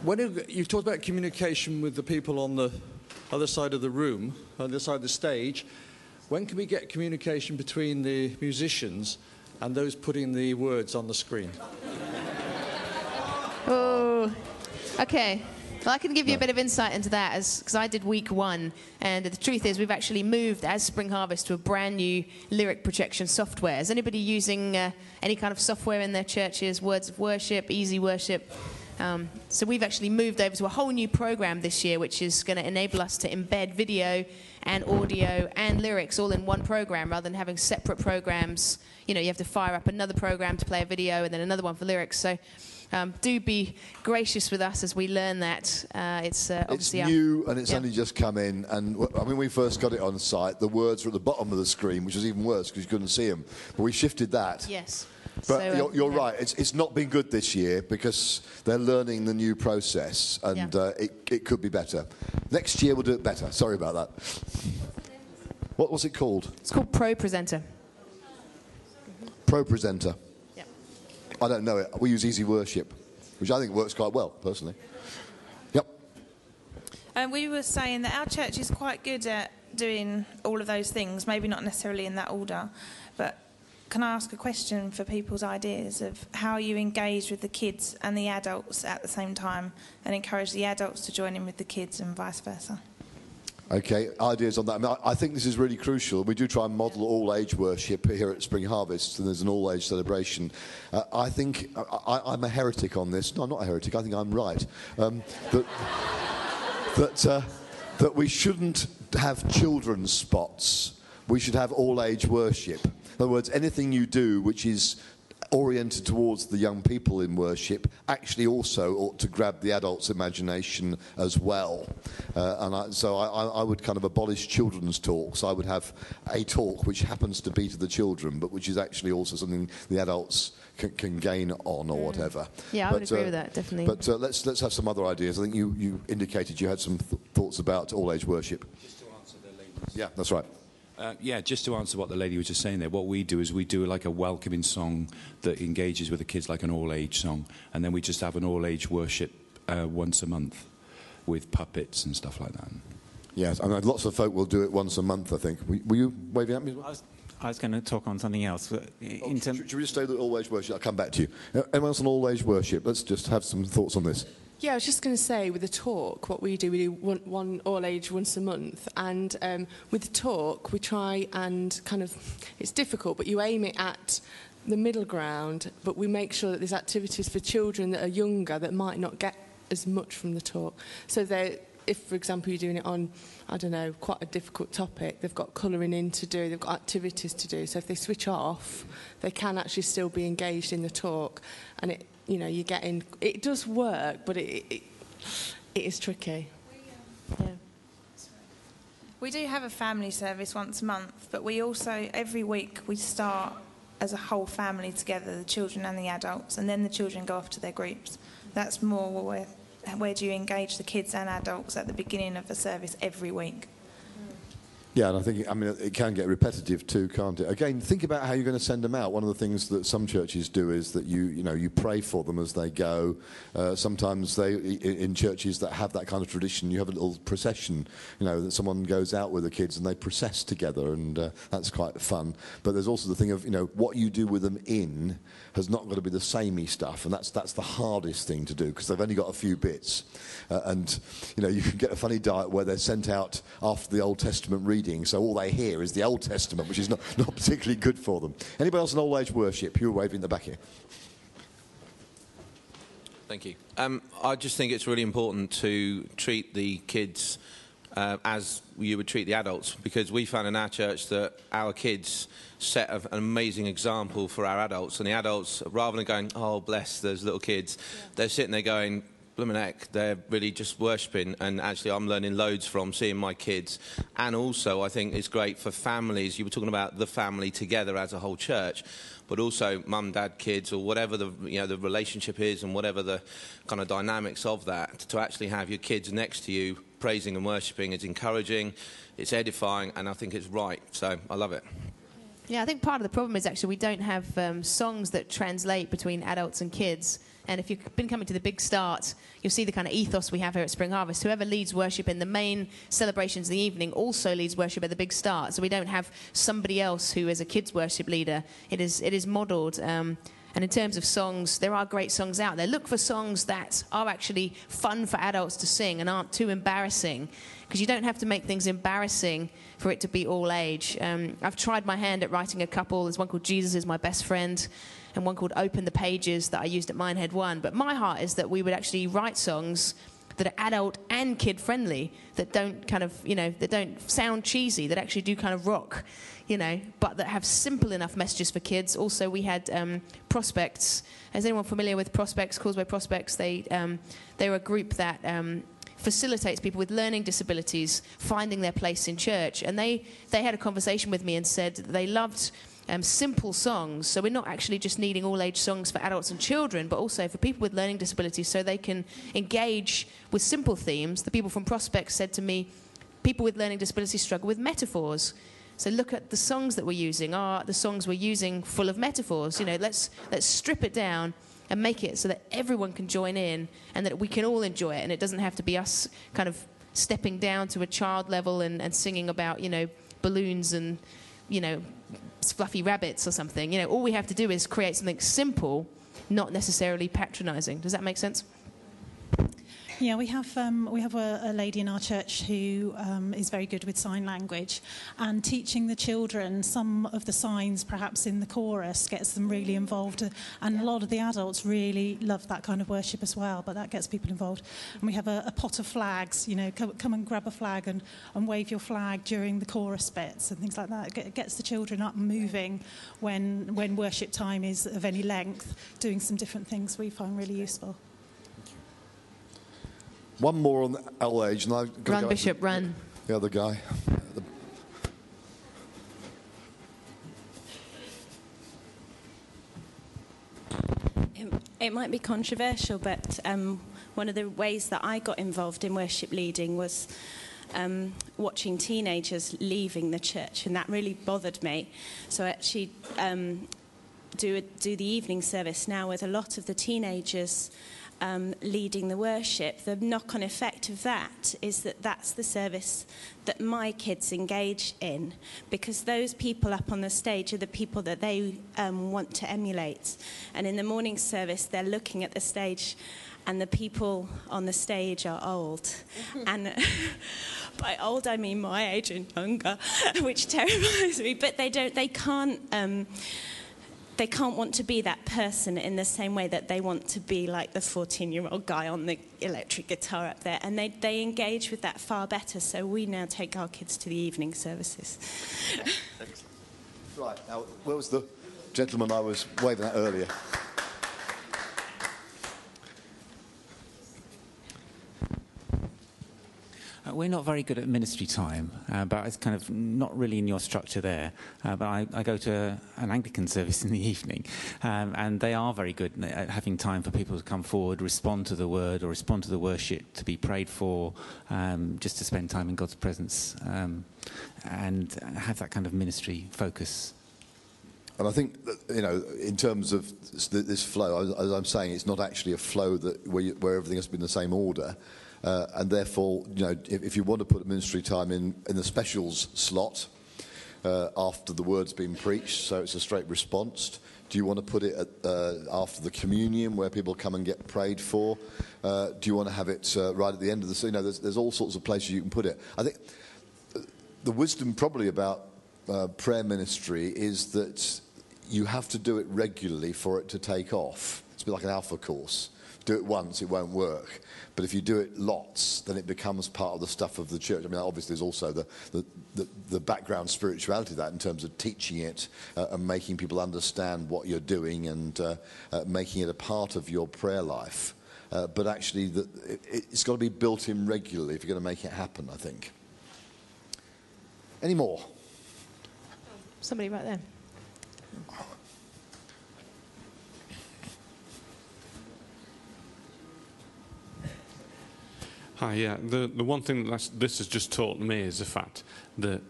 when you, you've talked about communication with the people on the other side of the room, on the side of the stage, when can we get communication between the musicians and those putting the words on the screen? Oh, okay. Well, I can give you a bit of insight into that because I did week one, and the truth is, we've actually moved as Spring Harvest to a brand new lyric projection software. Is anybody using uh, any kind of software in their churches? Words of Worship, Easy Worship. Um, so we've actually moved over to a whole new program this year, which is going to enable us to embed video and audio and lyrics all in one program rather than having separate programs. You know, you have to fire up another program to play a video and then another one for lyrics. So um, do be gracious with us as we learn that. Uh, it's uh, It's obviously our- new and it's yeah. only just come in. And w- I mean, we first got it on site. The words were at the bottom of the screen, which was even worse because you couldn't see them. But we shifted that. Yes. But So, um, you're, you're yeah. right. It's, it's not been good this year because they're learning the new process, and Yeah. uh, it, it could be better. Next year we'll do it better. Sorry about that. What was it called? It's called Pro Presenter. Pro Presenter. Yeah. I don't know it. We use Easy Worship, which I think works quite well, personally. Yep. Um, we were saying that our church is quite good at doing all of those things, maybe not necessarily in that order, but can I ask a question for people's ideas of how you engage with the kids and the adults at the same time and encourage the adults to join in with the kids and vice versa? Okay, ideas on that. I, mean, I think this is really crucial. We do try and model all age worship here at Spring Harvest, and there's an all age celebration. Uh, I think I, I'm a heretic on this. No, I'm not a heretic. I think I'm right. Um, that that, uh, that we shouldn't have children's spots. We should have all age worship. In other words, anything you do which is oriented towards the young people in worship actually also ought to grab the adults' imagination as well. Uh, and I, so I, I I would kind of abolish children's talks. I would have a talk which happens to be to the children, but which is actually also something the adults can, can gain on or whatever. Mm. Yeah, I would But, agree uh, with that, definitely. But uh, let's, let's have some other ideas. I think you, you indicated you had some th- thoughts about all age worship. Yeah, that's right. Uh, yeah, just to answer what the lady was just saying there, what we do is we do like a welcoming song that engages with the kids like an all-age song, and then we just have an all-age worship uh, once a month with puppets and stuff like that. Yes, I mean, lots of folk will do it once a month, I think. Were, were you waving at me? as well? I was going to talk on something else. but In term- Should, should we just stay with all age worship? I'll come back to you. Uh, Anyone else on all age worship? Let's just have some thoughts on this. Yeah, I was just going to say with the talk, what we do, we do one, one all age once a month, and um, with the talk, we try and kind of, it's difficult, but you aim it at the middle ground, but we make sure that there's activities for children that are younger that might not get as much from the talk. So they, if, for example, you're doing it on, I don't know, quite a difficult topic, they've got colouring in to do, they've got activities to do. So if they switch off, they can actually still be engaged in the talk. And it, you know, you get in. It does work, but it, it, it is tricky. Um, we do have a family service once a month, but we also, every week, we start as a whole family together, the children and the adults, and then the children go off to their groups. That's more where, where do you engage the kids and adults at the beginning of the service every week. Yeah, and I think, I mean, it can get repetitive too, can't it? Again, think about how you're going to send them out. One of the things that some churches do is that you, you know, you pray for them as they go. Uh, sometimes they, in churches that have that kind of tradition, you have a little procession, you know, that someone goes out with the kids and they process together, and uh, that's quite fun. But there's also the thing of, you know, what you do with them in has not got to be the samey stuff, and that's that's the hardest thing to do because they've only got a few bits, uh, and you know you can get a funny diet where they're sent out after the Old Testament reading, so all they hear is the Old Testament, which is not, not particularly good for them. Anybody else in old age worship? You were waving the back here. Thank you. Um, I just think it's really important to treat the kids uh, as you would treat the adults because we found in our church that our kids set an amazing example for our adults. And the adults, rather than going, oh, bless those little kids, they're sitting there going, Blooming heck, they're really just worshipping, and actually, I'm learning loads from seeing my kids. And also, I think it's great for families. You were talking about the family together as a whole church, but also mum, dad, kids, or whatever the you know the relationship is, and whatever the kind of dynamics of that. To actually have your kids next to you praising and worshipping is encouraging, it's edifying, and I think it's right. So I love it. Yeah, I think part of the problem is actually we don't have um, songs that translate between adults and kids. And if you've been coming to the big start, you'll see the kind of ethos we have here at Spring Harvest. Whoever leads worship in the main celebrations in the evening also leads worship at the big start. So we don't have somebody else who is a kids worship leader. It is it is modelled. Um, and in terms of songs, there are great songs out there. Look for songs that are actually fun for adults to sing and aren't too embarrassing, because you don't have to make things embarrassing for it to be all age. Um, I've tried my hand at writing a couple. There's one called Jesus is My Best Friend, and one called Open the Pages that I used at Minehead One. But my heart is that we would actually write songs that are adult and kid friendly, that don't kind of, you know, that don't sound cheesy, that actually do kind of rock, you know, but that have simple enough messages for kids. Also, we had um, Prospects. Is anyone familiar with Prospects, Causeway Prospects? They, um, they were a group that um, facilitates people with learning disabilities finding their place in church. And they, they had a conversation with me and said they loved um, simple songs. So we're not actually just needing all age songs for adults and children, but also for people with learning disabilities so they can engage with simple themes. The people from Prospects said to me, people with learning disabilities struggle with metaphors. So look at the songs that we're using. Are the songs we're using full of metaphors? You know, let's let's strip it down and make it so that everyone can join in and that we can all enjoy it, and it doesn't have to be us kind of stepping down to a child level and, and singing about you know balloons and you know fluffy rabbits or something. You know, all we have to do is create something simple, not necessarily patronising. Does that make sense? Yeah, we have um, we have a, a lady in our church who um, is very good with sign language, and teaching the children some of the signs, perhaps in the chorus, gets them really involved. And a lot of the adults really love that kind of worship as well. But that gets people involved. And we have a, a pot of flags. You know, come, come and grab a flag and, and wave your flag during the chorus bits and things like that. It gets the children up and moving when when worship time is of any length. Doing some different things we find really useful. One more on all age, and I've got to Run, go Bishop, to run. The other guy. It, it might be controversial, but um, one of the ways that I got involved in worship leading was um, watching teenagers leaving the church, and that really bothered me. So I actually um, do, a, do the evening service now with a lot of the teenagers um, leading the worship. The knock on effect of that is that that's the service that my kids engage in because those people up on the stage are the people that they um, want to emulate. And in the morning service, they're looking at the stage. And the people on the stage are old. and by old, I mean my age and younger, which terrifies me. But they don't, they can't, um, they can't want to be that person in the same way that they want to be like the 14 year old guy on the electric guitar up there. And they, they engage with that far better. So we now take our kids to the evening services. Right, now, where was the gentleman I was waving at earlier? Uh, we're not very good at ministry time, uh, but it's kind of not really in your structure there. Uh, but I, I go to an Anglican service in the evening, um, and they are very good at having time for people to come forward, respond to the word, or respond to the worship, to be prayed for, um, just to spend time in God's presence, um, and have that kind of ministry focus. And I think that, you know, in terms of this, flow, as, I'm saying, it's not actually a flow that where, you, where everything has to be in the same order. Uh, and therefore, you know, if, if you want to put ministry time in, in the specials slot uh, after the word's been preached, so it's a straight response. Do you want to put it at, uh, after the communion where people come and get prayed for? Uh, do you want to have it uh, right at the end of the? You know, there's, there's all sorts of places you can put it. I think the wisdom probably about uh, prayer ministry is that you have to do it regularly for it to take off. It's a bit like an alpha course. Do it once, it won't work. But if you do it lots, then it becomes part of the stuff of the church. I mean, obviously, there's also the, the, the, the background spirituality of that in terms of teaching it uh, and making people understand what you're doing and uh, uh, making it a part of your prayer life. Uh, but actually, the, it, it's got to be built in regularly if you're going to make it happen, I think. Any more? Somebody right there. Hi, yeah. The, the one thing that this has just taught me is the fact that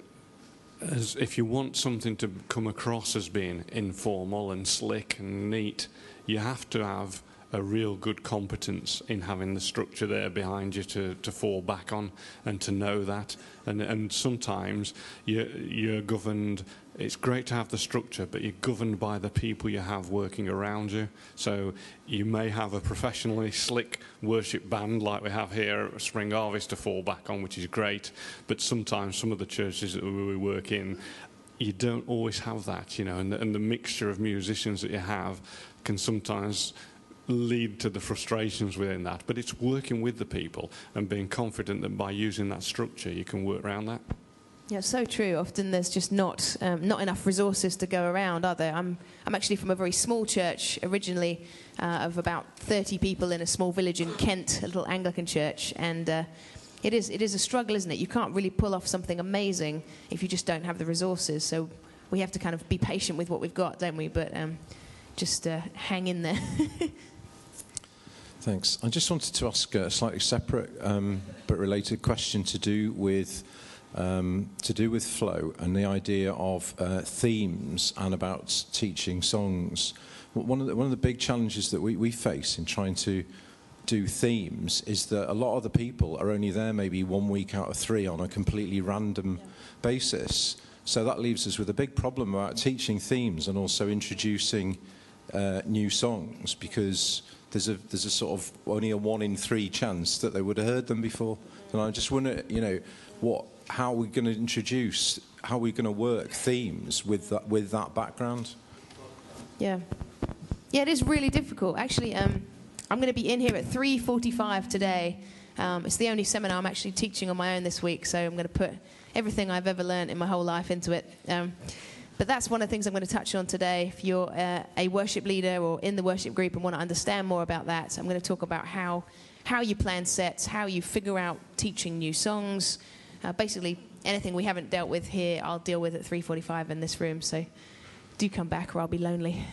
as if you want something to come across as being informal and slick and neat, you have to have a real good competence in having the structure there behind you to, to fall back on and to know that. And, and sometimes you, you're governed it's great to have the structure, but you're governed by the people you have working around you. So you may have a professionally slick worship band like we have here at Spring Harvest to fall back on, which is great. But sometimes some of the churches that we work in, you don't always have that, you know, and the, and the mixture of musicians that you have can sometimes lead to the frustrations within that. But it's working with the people and being confident that by using that structure, you can work around that. Yeah, so true. Often there's just not um, not enough resources to go around, are there? I'm I'm actually from a very small church originally, uh, of about 30 people in a small village in Kent, a little Anglican church, and. Uh, it is, it is a struggle, isn't it? You can't really pull off something amazing if you just don't have the resources. So we have to kind of be patient with what we've got, don't we? But um, just uh, hang in there. Thanks. I just wanted to ask a slightly separate um, but related question to do with um, to do with flow and the idea of uh, themes and about teaching songs. One of the, one of the big challenges that we, we face in trying to do themes is that a lot of the people are only there maybe one week out of three on a completely random yeah. basis. So that leaves us with a big problem about teaching themes and also introducing uh, new songs because there's a there's a sort of only a one in three chance that they would have heard them before. And I just wonder, you know, what how are we going to introduce, how are we going to work themes with that, with that background? Yeah. Yeah, it is really difficult. Actually, um, I'm going to be in here at 3.45 today. Um, it's the only seminar I'm actually teaching on my own this week, so I'm going to put everything I've ever learned in my whole life into it. Um, but that's one of the things I'm going to touch on today. If you're uh, a worship leader or in the worship group and want to understand more about that, I'm going to talk about how, how you plan sets, how you figure out teaching new songs, uh, basically, anything we haven't dealt with here, I'll deal with at 3:45 in this room. So, do come back, or I'll be lonely.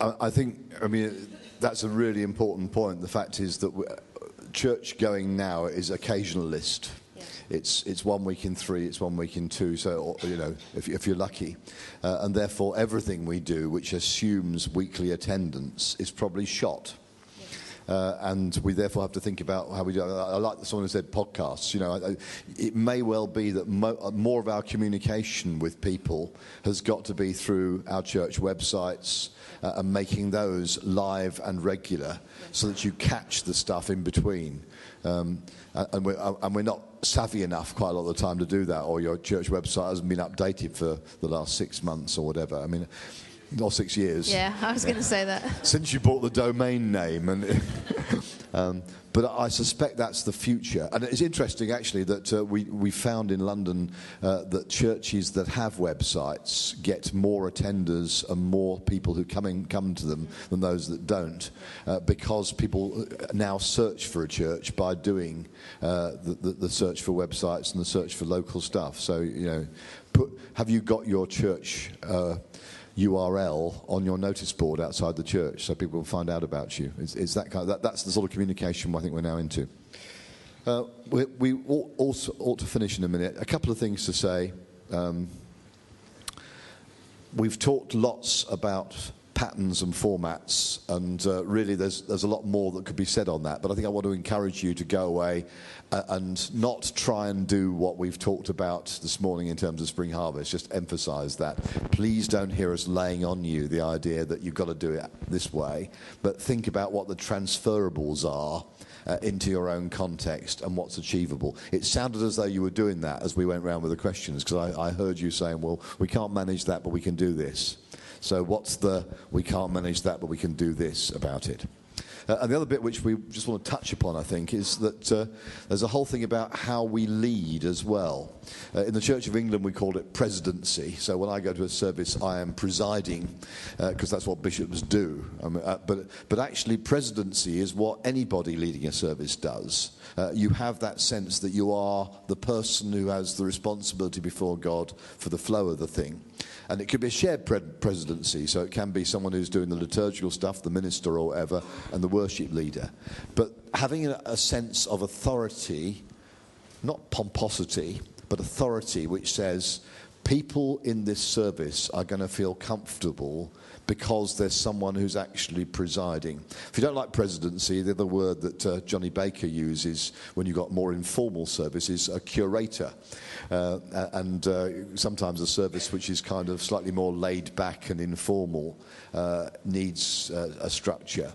I, I think, I mean, that's a really important point. The fact is that church going now is occasionalist. It's, it's one week in three, it's one week in two, so, you know, if, if you're lucky. Uh, and therefore, everything we do, which assumes weekly attendance, is probably shot. Uh, and we therefore have to think about how we do. I, I like someone who said podcasts. You know, I, it may well be that mo- uh, more of our communication with people has got to be through our church websites uh, and making those live and regular, so that you catch the stuff in between. Um, and, we're, and we're not savvy enough quite a lot of the time to do that, or your church website hasn't been updated for the last six months or whatever. I mean, or six years. Yeah, I was going to say that. Since you bought the domain name, and um, but I suspect that's the future. And it's interesting, actually, that uh, we we found in London uh, that churches that have websites get more attenders and more people who come in, come to them than those that don't, uh, because people uh, now search for a church by doing uh, the, the, the search for websites and the search for local stuff. So you know, put have you got your church? Uh, URL on your notice board outside the church so people will find out about you. It's that kind of, that, that's the sort of communication I think we're now into. Uh, we, we also ought to finish in a minute. A couple of things to say. Um, we've talked lots about patterns and formats, and uh, really there's, there's a lot more that could be said on that. But I think I want to encourage you to go away uh, and not try and do what we've talked about this morning in terms of spring harvest. Just emphasize that. Please don't hear us laying on you the idea that you've got to do it this way, but think about what the transferables are. Uh, into your own context and what's achievable. It sounded as though you were doing that as we went round with the questions, because I, I heard you saying, well, we can't manage that, but we can do this. So what's the we can't manage that, but we can do this about it? Uh, and the other bit which we just want to touch upon, I think, is that uh, there's a whole thing about how we lead as well. Uh, in the Church of England, we call it presidency. So when I go to a service, I am presiding, because uh, that's what bishops do. Um, uh, but, but actually, presidency is what anybody leading a service does. Uh, you have that sense that you are the person who has the responsibility before God for the flow of the thing. And it could be a shared pre- presidency, so it can be someone who's doing the liturgical stuff, the minister or whatever, and the worship leader. But having a, a sense of authority, not pomposity, but authority, which says people in this service are going to feel comfortable because there's someone who's actually presiding. If you don't like presidency, the other word that uh, Jonny Baker uses when you've got more informal service is a curator. Uh, and uh, sometimes a service which is kind of slightly more laid back and informal uh, needs uh, a structure.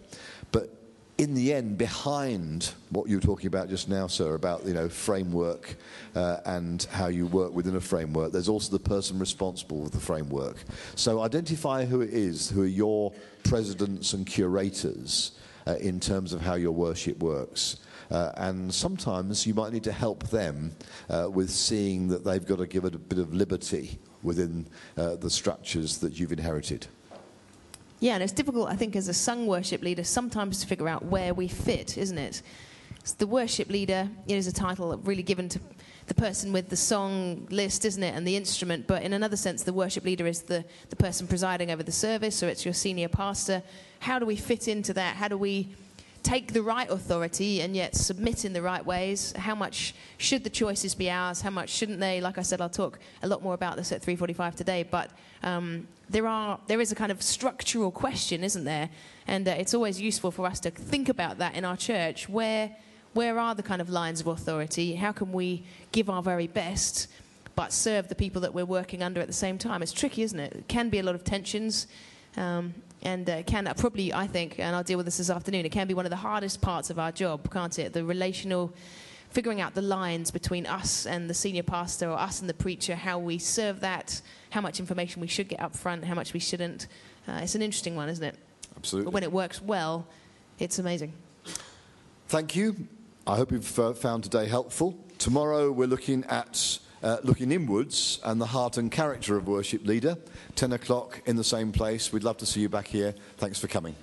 But in the end, behind what you were talking about just now, sir, about you know framework uh, and how you work within a framework, there's also the person responsible for the framework. So identify who it is, who are your presidents and curators uh, in terms of how your worship works. Uh, and sometimes you might need to help them uh, with seeing that they've got to give it a bit of liberty within uh, the structures that you've inherited. Yeah, and it's difficult, I think, as a sung worship leader, sometimes to figure out where we fit, isn't it? So the worship leader is a title really given to the person with the song list, isn't it, and the instrument. But in another sense, the worship leader is the, the person presiding over the service, or it's your senior pastor. How do we fit into that? How do we take the right authority and yet submit in the right ways? How much should the choices be ours? How much shouldn't they? Like I said, I'll talk a lot more about this at 3:45 today. But um, there are there is a kind of structural question, isn't there? And uh, it's always useful for us to think about that in our church. Where where are the kind of lines of authority? How can we give our very best? But serve the people that we're working under at the same time. It's tricky, isn't it? It can be a lot of tensions. Um, and uh, can probably, I think, and I'll deal with this this afternoon, it can be one of the hardest parts of our job, can't it? The relational, figuring out the lines between us and the senior pastor or us and the preacher, how we serve that, how much information we should get up front, how much we shouldn't. Uh, it's an interesting one, isn't it? Absolutely. But when it works well, it's amazing. Thank you. I hope you've uh, found today helpful. Tomorrow we're looking at uh, looking inwards and the heart and character of worship leader. 10 o'clock in the same place. We'd love to see you back here. Thanks for coming.